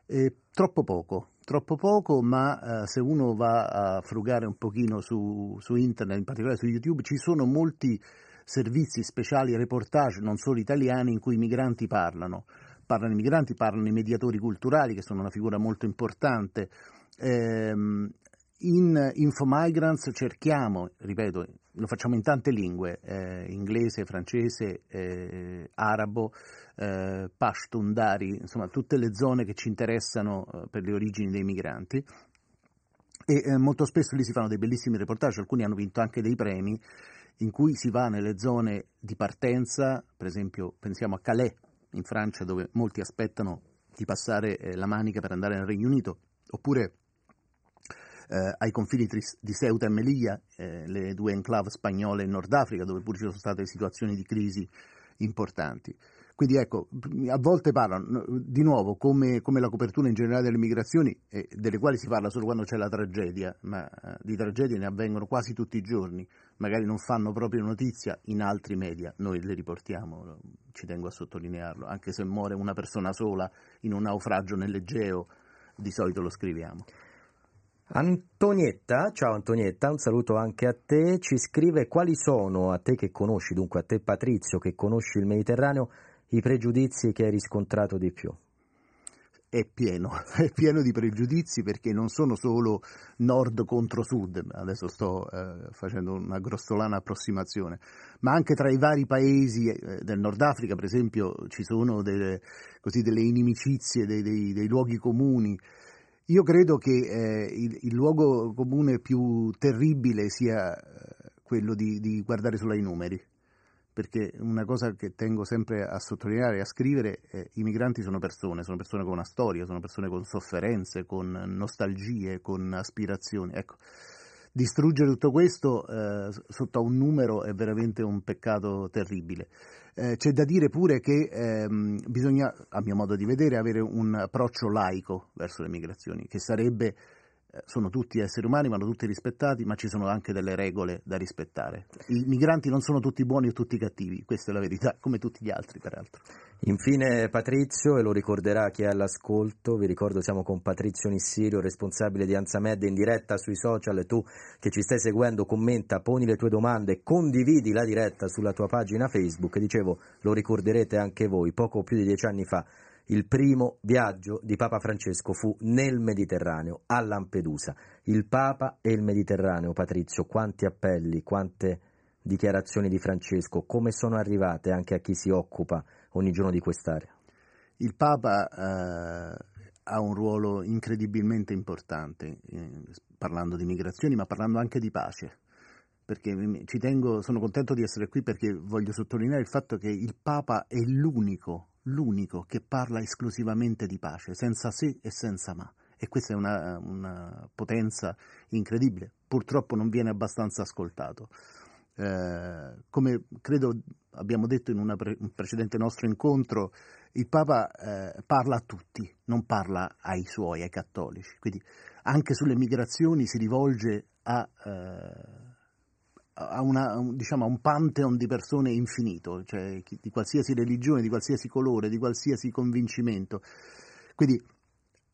Eh, troppo poco, troppo poco, ma eh, se uno va a frugare un pochino su, su, internet, in particolare su YouTube, ci sono molti servizi speciali, reportage, non solo italiani, in cui i migranti parlano. Parlano i migranti, parlano i mediatori culturali, che sono una figura molto importante. Eh, in Infomigrants cerchiamo, ripeto, lo facciamo in tante lingue, eh, inglese, francese, eh, arabo, eh, Pashtun, Dari, insomma tutte le zone che ci interessano eh, per le origini dei migranti. E eh, molto spesso lì si fanno dei bellissimi reportage, alcuni hanno vinto anche dei premi in cui si va nelle zone di partenza, per esempio pensiamo a Calais in Francia dove molti aspettano di passare eh, la manica per andare nel Regno Unito, oppure eh, ai confini di Ceuta e Melilla, eh, le due enclave spagnole in Nord Africa, dove pure ci sono state situazioni di crisi importanti. Quindi ecco, a volte parlano di nuovo come, come, la copertura in generale delle migrazioni, eh, delle quali si parla solo quando c'è la tragedia, ma eh, di tragedie ne avvengono quasi tutti i giorni, magari non fanno proprio notizia in altri media, noi le riportiamo, ci tengo a sottolinearlo, anche se muore una persona sola in un naufragio nell'Egeo, di solito lo scriviamo. Antonietta, ciao Antonietta, un saluto anche a te, ci scrive quali sono, a te che conosci, dunque a te Patrizio che conosci il Mediterraneo, i pregiudizi che hai riscontrato di più? È pieno, è pieno di pregiudizi perché non sono solo nord contro sud, adesso sto eh, facendo una grossolana approssimazione, ma anche tra i vari paesi eh, del Nord Africa, per esempio, ci sono delle, così, delle inimicizie, dei, dei, dei, luoghi comuni. Io credo che eh, il, il, luogo comune più terribile sia eh, quello di, di guardare solo ai numeri perché una cosa che tengo sempre a sottolineare e a scrivere, eh, i migranti sono persone, sono persone con una storia, sono persone con sofferenze, con nostalgie, con aspirazioni. Ecco, distruggere tutto questo eh, sotto a un numero è veramente un peccato terribile. Eh, c'è da dire pure che ehm, bisogna, a mio modo di vedere, avere un approccio laico verso le migrazioni, che sarebbe sono tutti esseri umani, vanno tutti rispettati, ma ci sono anche delle regole da rispettare. I migranti non sono tutti buoni o tutti cattivi, questa è la verità, come tutti gli altri peraltro. Infine Patrizio, e lo ricorderà chi è all'ascolto, vi ricordo siamo con Patrizio Nissirio, responsabile di Anzamed in diretta sui social, tu che ci stai seguendo commenta, poni le tue domande, condividi la diretta sulla tua pagina Facebook, dicevo lo ricorderete anche voi, poco più di dieci anni fa il primo viaggio di Papa Francesco fu nel Mediterraneo, a Lampedusa. Il Papa e il Mediterraneo, Patrizio, quanti appelli, quante dichiarazioni di Francesco, come sono arrivate anche a chi si occupa ogni giorno di quest'area? Il Papa eh, ha un ruolo incredibilmente importante, eh, parlando di migrazioni, ma parlando anche di pace perché ci tengo, sono contento di essere qui perché voglio sottolineare il fatto che il Papa è l'unico l'unico che parla esclusivamente di pace, senza se e senza ma. E questa è una, una potenza incredibile. Purtroppo non viene abbastanza ascoltato. Eh, come credo abbiamo detto in pre- un precedente nostro incontro, il Papa eh, parla a tutti, non parla ai suoi, ai cattolici. Quindi anche sulle migrazioni si rivolge a, eh, a, una, diciamo, a un pantheon di persone infinito, cioè di qualsiasi religione, di qualsiasi colore, di qualsiasi convincimento. Quindi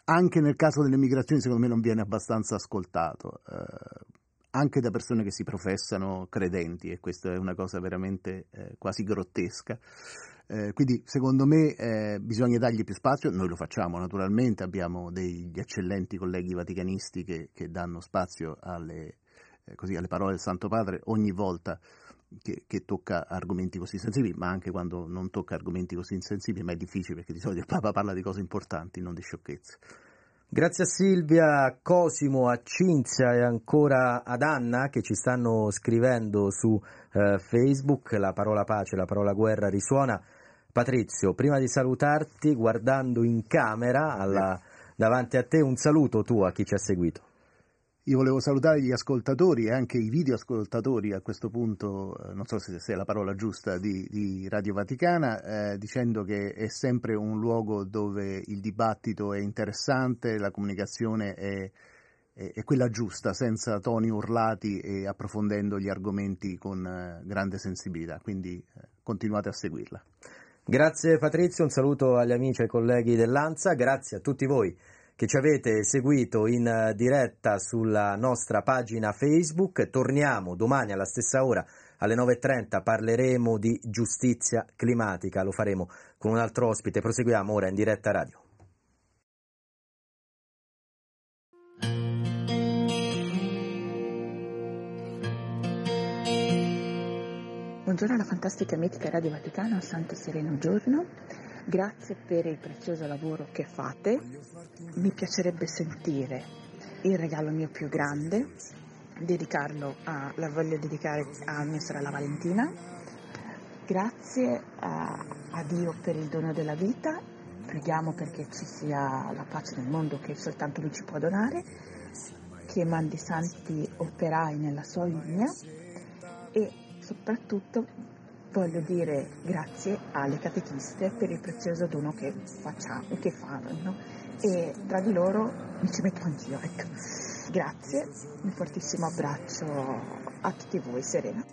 anche nel caso delle migrazioni secondo me non viene abbastanza ascoltato, eh, anche da persone che si professano credenti e questa è una cosa veramente eh, quasi grottesca. Eh, quindi secondo me eh, bisogna dargli più spazio, noi lo facciamo naturalmente, abbiamo degli eccellenti colleghi vaticanisti che, che danno spazio alle, eh, così, alle parole del Santo Padre ogni volta che, che, tocca argomenti così sensibili, ma anche quando non tocca argomenti così insensibili, ma è difficile perché di solito il Papa parla di cose importanti, non di sciocchezze. Grazie a Silvia, Cosimo, a Cinzia e ancora ad Anna che ci stanno scrivendo su eh, Facebook. La parola pace, la parola guerra risuona. Patrizio, prima di salutarti, guardando in camera alla, davanti a te, un saluto tu a chi ci ha seguito. Io volevo salutare gli ascoltatori e anche i videoascoltatori a questo punto, eh, non so se sia la parola giusta, di, di Radio Vaticana, eh, dicendo che è sempre un luogo dove il dibattito è interessante, la comunicazione è, è, è quella giusta, senza toni urlati e approfondendo gli argomenti con eh, grande sensibilità. Quindi eh, continuate a seguirla. Grazie Patrizio, un saluto agli amici e ai colleghi dell'ANSA, grazie a tutti voi che ci avete seguito in eh, diretta sulla nostra pagina Facebook. Torniamo domani alla stessa ora alle 9.30 parleremo di giustizia climatica, lo faremo con un altro ospite, proseguiamo ora in diretta radio. Buongiorno alla fantastica mitica Radio Vaticana, un santo sereno giorno. Grazie per il prezioso lavoro che fate. Mi piacerebbe sentire il regalo mio più grande, dedicarlo a, la voglio dedicare a mia sorella Valentina. Grazie a, a Dio per il dono della vita. Preghiamo perché ci sia la pace nel mondo che soltanto Lui ci può donare, che mandi santi operai nella sua linea e soprattutto voglio dire grazie alle catechiste per il prezioso dono che, facciamo, che fanno e tra di loro mi ci metto anch'io. Ecco. Grazie, un fortissimo abbraccio a tutti voi, Serena.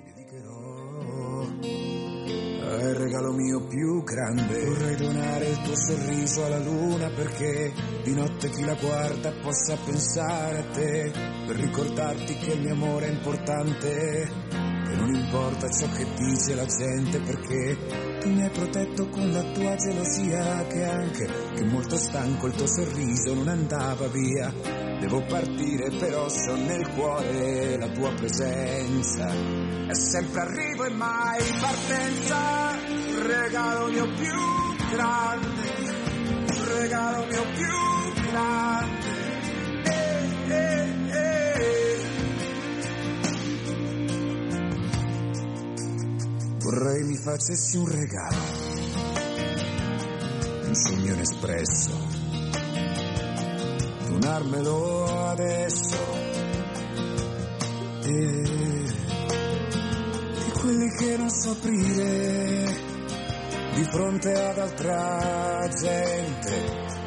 È il regalo mio più grande. Vorrei donare il tuo sorriso alla luna perché di notte chi la guarda possa pensare a te. Per ricordarti che il mio amore è importante. Non importa ciò che dice la gente perché tu mi hai protetto con la tua gelosia. Che anche che molto stanco il tuo sorriso non andava via. Devo partire però so nel cuore la tua presenza. È sempre arrivo e mai partenza. Regalo mio più grande. Regalo mio più grande. Eh, eh. Vorrei mi facessi un regalo. Un sogno inespresso donarmelo adesso. E di quelli che non so aprire di fronte ad altra gente,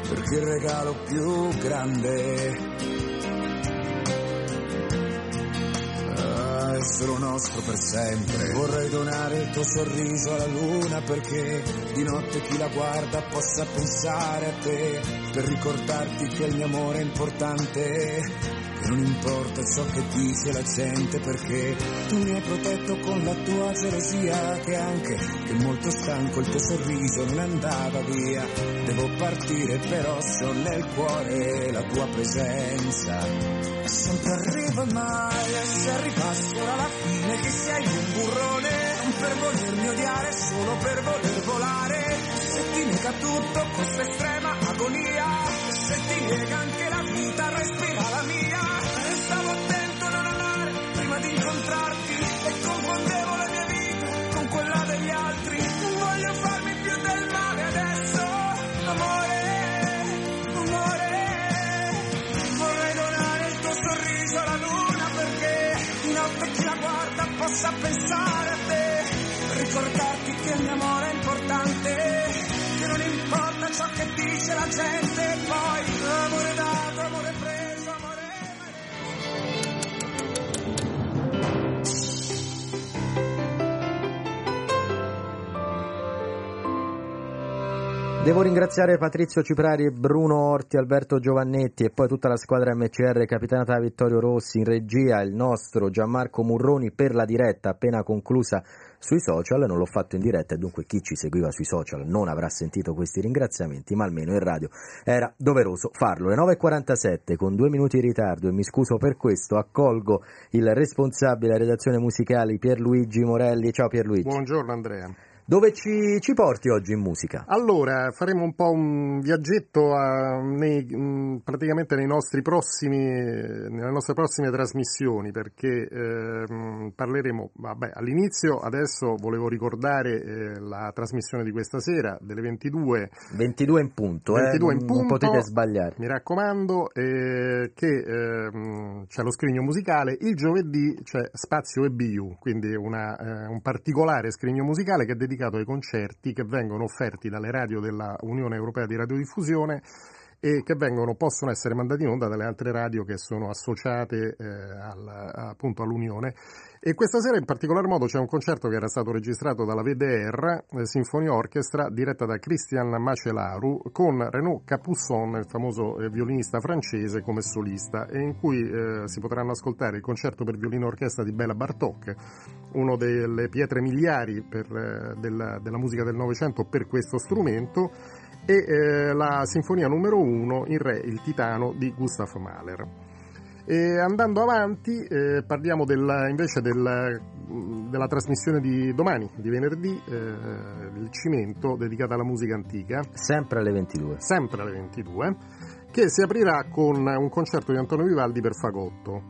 perché il regalo più grande solo nostro per sempre. Vorrei donare il tuo sorriso alla luna perché di notte chi la guarda possa pensare a te, per ricordarti che il mio amore è importante. Non importa ciò che dice la gente perché tu mi hai protetto con la tua gelosia che anche che molto stanco il tuo sorriso non andava via. Devo partire però so nel cuore la tua presenza. Sempre arriva mai se arrivassero alla fine che sei un burrone non per volermi odiare solo per voler volare se ti nega tutto questa estrema agonia se ti nega anche la vita respira incontrarti e confondevo la mia vita con quella degli altri. Non voglio farmi più del male adesso. Amore amore vorrei donare il tuo sorriso alla luna perché di notte chi la guarda possa pensare a te. Ricordarti che il mio amore è importante che non importa ciò che dice la gente. Poi amore dato amore preso Devo ringraziare Patrizio Ciprari, Bruno Orti, Alberto Giovannetti e poi tutta la squadra MCR capitanata da Vittorio Rossi, in regia il nostro Gianmarco Murroni per la diretta appena conclusa sui social, non l'ho fatto in diretta e dunque chi ci seguiva sui social non avrà sentito questi ringraziamenti, ma almeno in radio era doveroso farlo. Le 9.47 con due minuti di ritardo e mi scuso per questo, accolgo il responsabile della redazione musicale Pierluigi Morelli. Ciao Pierluigi. Buongiorno Andrea. Dove ci, ci, porti oggi in musica? Allora, faremo un po' un viaggetto a, nei, mh, praticamente nei nostri prossimi, nelle nostre prossime trasmissioni, perché eh, parleremo, vabbè, all'inizio, adesso volevo ricordare eh, la trasmissione di questa sera, delle 22. 22 in punto, 22 eh? in punto, non potete sbagliare. Mi raccomando, eh, che ehm, c'è lo scrigno musicale, il giovedì c'è Spazio EBU, quindi una, eh, un particolare scrigno musicale che è dedicato ai concerti che vengono offerti dalle radio della Unione Europea di Radiodiffusione e che vengono, possono essere mandati in onda dalle altre radio che sono associate eh, al, appunto all'Unione. E questa sera in particolar modo c'è un concerto che era stato registrato dalla VDR, eh, Sinfonia Orchestra, diretta da Christian Macelaru, con Renaud Capuçon, il famoso eh, violinista francese, come solista, e in cui eh, si potranno ascoltare il concerto per violino orchestra di Bela Bartok, una delle pietre miliari per, eh, della, della musica del Novecento per questo strumento, e eh, la sinfonia numero 1 in Re il Titano di Gustav Mahler. E andando avanti eh, parliamo del, invece del, della trasmissione di domani, di venerdì, eh, il Cimento dedicata alla musica antica. Sempre alle 22. Sempre alle 22, che si aprirà con un concerto di Antonio Vivaldi per fagotto.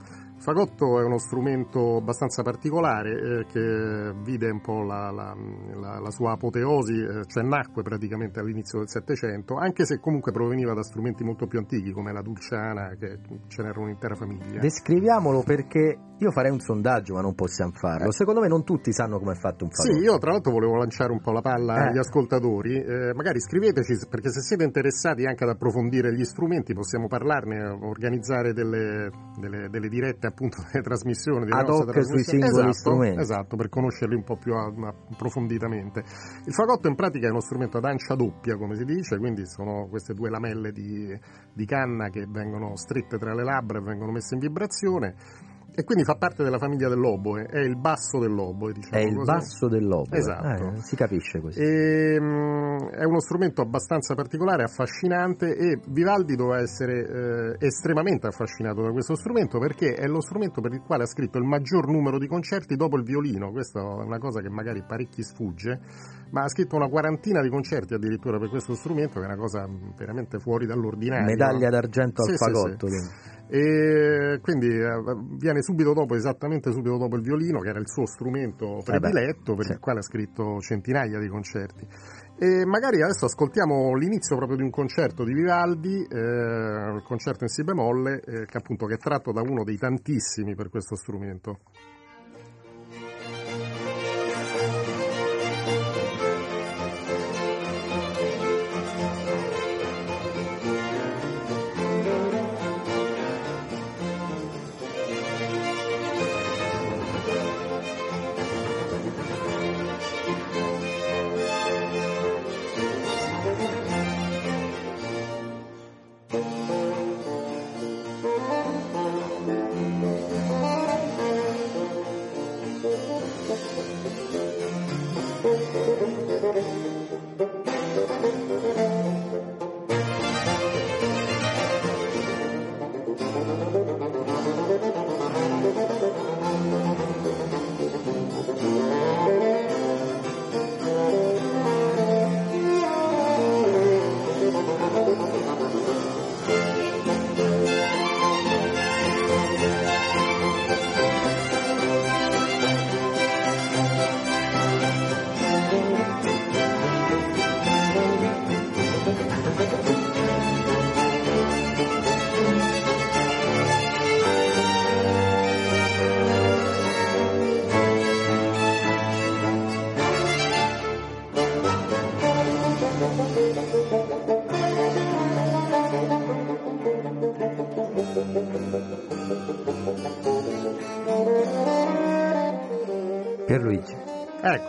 Fagotto è uno strumento abbastanza particolare eh, che vide un po' la, la, la, la sua apoteosi, eh, cioè nacque praticamente all'inizio del Settecento, anche se comunque proveniva da strumenti molto più antichi come la dulciana, che ce n'era un'intera famiglia. Descriviamolo perché io farei un sondaggio, ma non possiamo farlo. Secondo me non tutti sanno come è fatto un fagotto. Sì, io tra l'altro volevo lanciare un po' la palla Eh. agli ascoltatori, eh, magari scriveteci perché se siete interessati anche ad approfondire gli strumenti possiamo parlarne, organizzare delle, delle- delle dirette appunto delle trasmissioni. Ad hoc sui trasmissioni. singoli Esatto, strumenti. Esatto, per conoscerli un po' più approfonditamente. Il fagotto in pratica è uno strumento ad ancia doppia, come si dice, quindi sono queste due lamelle di, di canna che vengono strette tra le labbra e vengono messe in vibrazione. E quindi fa parte della famiglia dell'oboe, è il basso dell'oboe, diciamo È il così. basso dell'oboe. Esatto. Eh, si capisce così. E, mm, è uno strumento abbastanza particolare, affascinante e Vivaldi doveva essere eh, estremamente affascinato da questo strumento perché è lo strumento per il quale ha scritto il maggior numero di concerti dopo il violino. Questa è una cosa che magari parecchi sfugge, ma ha scritto una quarantina di concerti addirittura per questo strumento, che è una cosa veramente fuori dall'ordinario. Medaglia d'argento al Sì, sì, fagotto. sì. quindi. E quindi eh, viene subito dopo, esattamente subito dopo il violino, che era il suo strumento prediletto, per il quale ha scritto centinaia di concerti. E magari adesso ascoltiamo l'inizio proprio di un concerto di Vivaldi, eh, il concerto in Si bemolle, eh, che appunto che è tratto da uno dei tantissimi per questo strumento.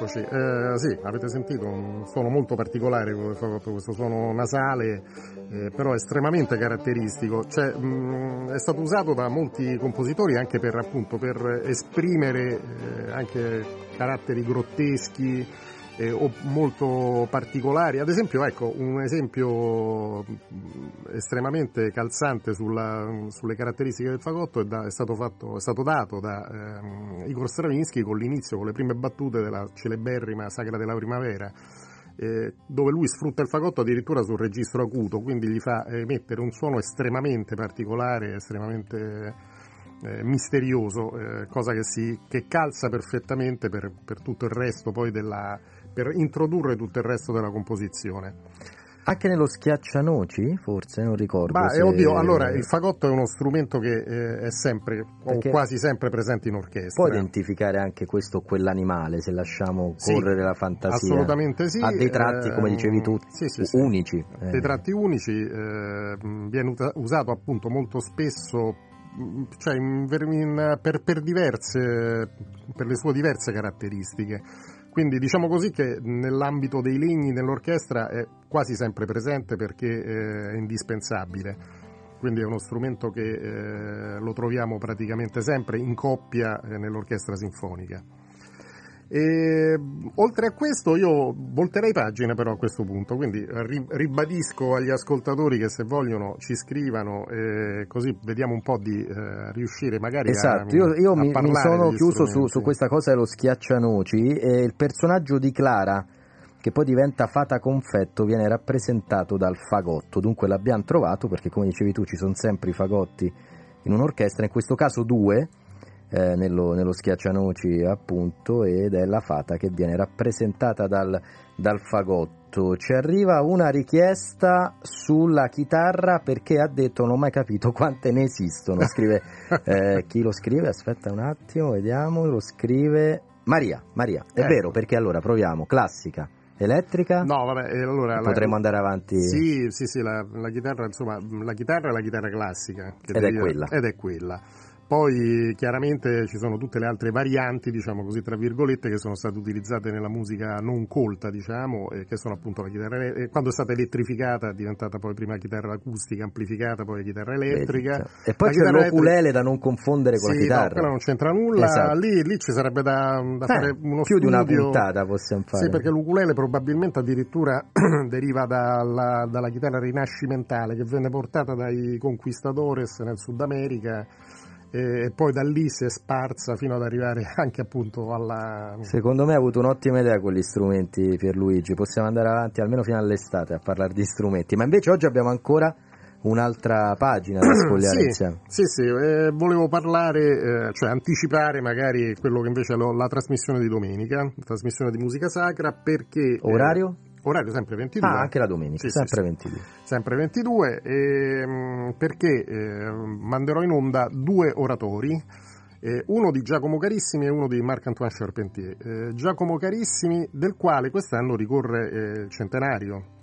Eccoci, eh, sì, avete sentito un suono molto particolare questo suono nasale, eh, però estremamente caratteristico. Cioè, mh, è stato usato da molti compositori anche per, appunto, per esprimere eh, anche caratteri grotteschi eh, o molto particolari. Ad esempio, ecco, un esempio mh, estremamente calzante sulla- sulle caratteristiche del fagotto è, da- è stato, fatto- è stato dato da ehm, Igor Stravinsky con l'inizio, con le prime battute della celeberrima Sagra della Primavera. eh, dove lui sfrutta il fagotto addirittura sul registro acuto, quindi gli fa emettere un suono estremamente particolare, estremamente eh, misterioso, eh, cosa che, si, che calza perfettamente per, per tutto il resto poi della, per introdurre tutto il resto della composizione. Anche nello schiaccianoci, forse, non ricordo. Ma se- eh, oddio, allora il fagotto è uno strumento che eh, è sempre Perché o quasi sempre presente in orchestra. Può identificare anche questo o quell'animale se lasciamo Sì, correre la fantasia? assolutamente sì, Ha dei tratti, eh, come dicevi tu, sì, sì, sì. unici. eh. dei tratti unici eh, viene usa- usato appunto molto spesso cioè in in- per, per diverse per le sue diverse caratteristiche quindi diciamo così che nell'ambito dei legni nell'orchestra è quasi sempre presente perché eh, è indispensabile. Quindi è uno strumento che eh, lo troviamo praticamente sempre in coppia eh, nell'orchestra sinfonica e, oltre a questo io volterei pagina però a questo punto, quindi ri- ribadisco agli ascoltatori che se vogliono ci scrivano e così vediamo un po' di eh, riuscire magari Esatto, a, io, io a mi, mi sono chiuso su, su questa cosa dello schiaccianoci e il personaggio di Clara, che poi diventa fata confetto, viene rappresentato dal fagotto, dunque l'abbiamo trovato perché come dicevi tu ci sono sempre i fagotti in un'orchestra, in questo caso due, eh, nello, nello, schiaccianoci appunto ed è la fata che viene rappresentata dal, dal fagotto. Ci arriva una richiesta sulla chitarra perché ha detto non ho mai capito quante ne esistono. Scrive eh, chi lo scrive? Aspetta un attimo, vediamo, lo scrive Maria, Maria. È ecco. vero perché allora proviamo classica, elettrica? No, vabbè, allora potremmo la, andare avanti. Sì, sì, sì, la, la, chitarra, insomma, la chitarra è la chitarra classica. ed è quella. Ed è quella. Poi chiaramente ci sono tutte le altre varianti, diciamo così, tra virgolette, che sono state utilizzate nella musica non colta, diciamo, e che sono appunto la chitarra elettrica. Quando è stata elettrificata è diventata poi prima chitarra acustica amplificata, poi chitarra elettrica. E poi c'è l'oculele elettrica... da non confondere con sì, la chitarra. No, quella non c'entra nulla, esatto. lì, lì, ci sarebbe da, da eh, fare uno più studio. di una puntata possiamo fare. Sì, perché l'ukulele probabilmente addirittura deriva dalla, dalla chitarra rinascimentale che venne portata dai conquistadores nel Sud America e poi da lì si è sparsa fino ad arrivare anche appunto alla... Secondo me ha avuto un'ottima idea con gli strumenti Pierluigi, possiamo andare avanti almeno fino all'estate a parlare di strumenti, ma invece oggi abbiamo ancora un'altra pagina da sfogliare sì, insieme. Sì, sì, eh, volevo parlare, eh, cioè anticipare magari quello che invece è la trasmissione di domenica, trasmissione di musica sacra, perché... Eh, Orario? Eh, orario sempre 22. Ah, anche la domenica, sì, sempre sì, 22. Sempre 22, ehm, perché eh, manderò in onda due oratori, eh, uno di Giacomo Carissimi e uno di Marc-Antoine Charpentier. Eh, Giacomo Carissimi, del quale quest'anno ricorre eh, il centenario.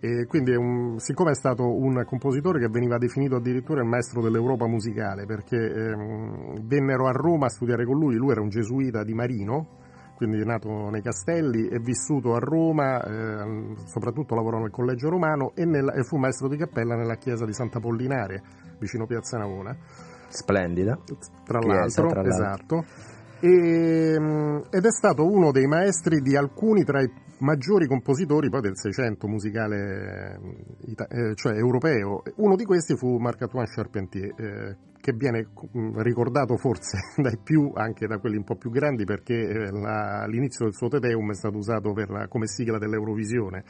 E quindi, è un, siccome è stato un compositore che veniva definito addirittura il maestro dell'Europa musicale, perché ehm, vennero a Roma a studiare con lui, lui era un gesuita di Marino, quindi è nato nei Castelli, è vissuto a Roma, eh, soprattutto lavorò nel Collegio Romano e, nel, e, fu maestro di cappella nella chiesa di Santa Pollinare, vicino Piazza Navona. Splendida. Tra chiesa, l'altro, tra l'altro. esatto. E, mm, ed è stato uno dei maestri di alcuni tra i maggiori compositori poi del Seicento musicale eh, cioè europeo. Uno di questi fu Marc-Antoine Charpentier, eh, che viene mm, ricordato forse dai più, anche da quelli un po' più grandi, perché eh, la, l'inizio del suo Tedeum è stato usato la, come sigla dell'Eurovisione.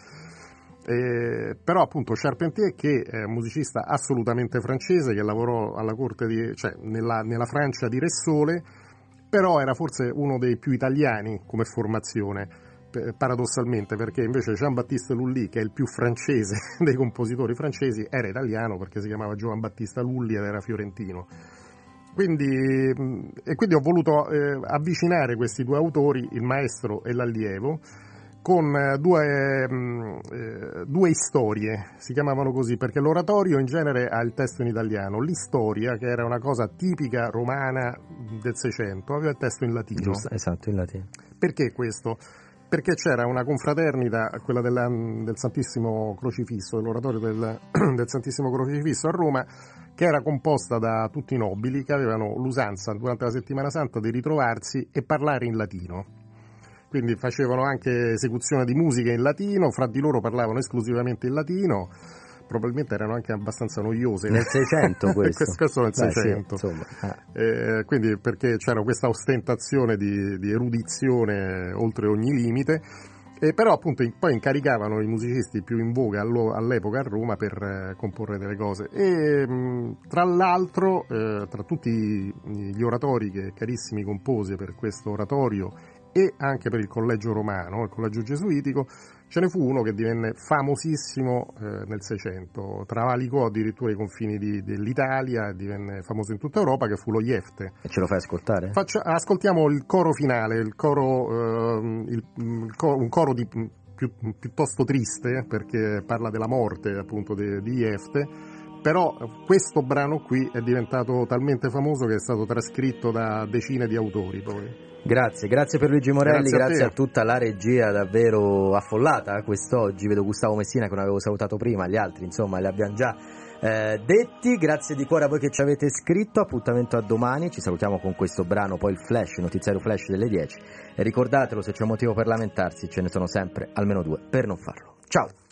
Eh, però appunto Charpentier che è un musicista assolutamente francese che lavorò alla corte di, cioè nella, nella Francia di Ressole però era forse uno dei più italiani come formazione paradossalmente perché invece Jean-Baptiste Lully che è il più francese dei compositori francesi era italiano perché si chiamava Giovan Battista Lully ed era fiorentino quindi, e quindi ho voluto eh, avvicinare questi due autori, il maestro e l'allievo, con eh, due, eh, due, storie, si chiamavano così, perché l'oratorio in genere ha il testo in italiano, l'istoria, che era una cosa tipica romana del Seicento, aveva il testo in latino. Giusto, esatto, in latino. Perché questo? Perché c'era una confraternita, quella della, del Santissimo Crocifisso, dell'oratorio del, del, Santissimo Crocifisso a Roma, che era composta da tutti i nobili che avevano l'usanza durante la settimana santa di ritrovarsi e parlare in latino. Quindi facevano anche esecuzione di musica in latino, fra di loro parlavano esclusivamente in latino probabilmente erano anche abbastanza noiose. Nel 600 questo? questo nel 600. Sì, ah. eh, quindi perché c'era questa ostentazione di, di erudizione oltre ogni limite. E però appunto poi incaricavano i musicisti più in voga all'epoca a Roma per eh, comporre delle cose e mh, tra l'altro eh, tra tutti gli oratori che Carissimi compose per questo oratorio e anche per il collegio romano, il collegio gesuitico, ce ne fu uno che divenne famosissimo eh, nel Seicento, travalicò addirittura i confini di, dell'Italia, divenne famoso in tutta Europa, che fu lo Jefte. E ce lo fai ascoltare? Faccia, ascoltiamo il coro finale, il coro, eh, il, il coro, un coro di, più, piuttosto triste, perché parla della morte appunto di, di Jefte, però questo brano qui è diventato talmente famoso che è stato trascritto da decine di autori poi. Grazie, grazie per Luigi Morelli, grazie, grazie a, a, tutta la regia davvero affollata quest'oggi, vedo Gustavo Messina che non avevo salutato prima, gli altri insomma li abbiamo già eh, detti, grazie di cuore a voi che ci avete scritto, appuntamento a domani, ci salutiamo con questo brano, poi il flash, il notiziario flash delle 10 e ricordatelo se c'è motivo per lamentarsi ce ne sono sempre almeno due per non farlo. Ciao!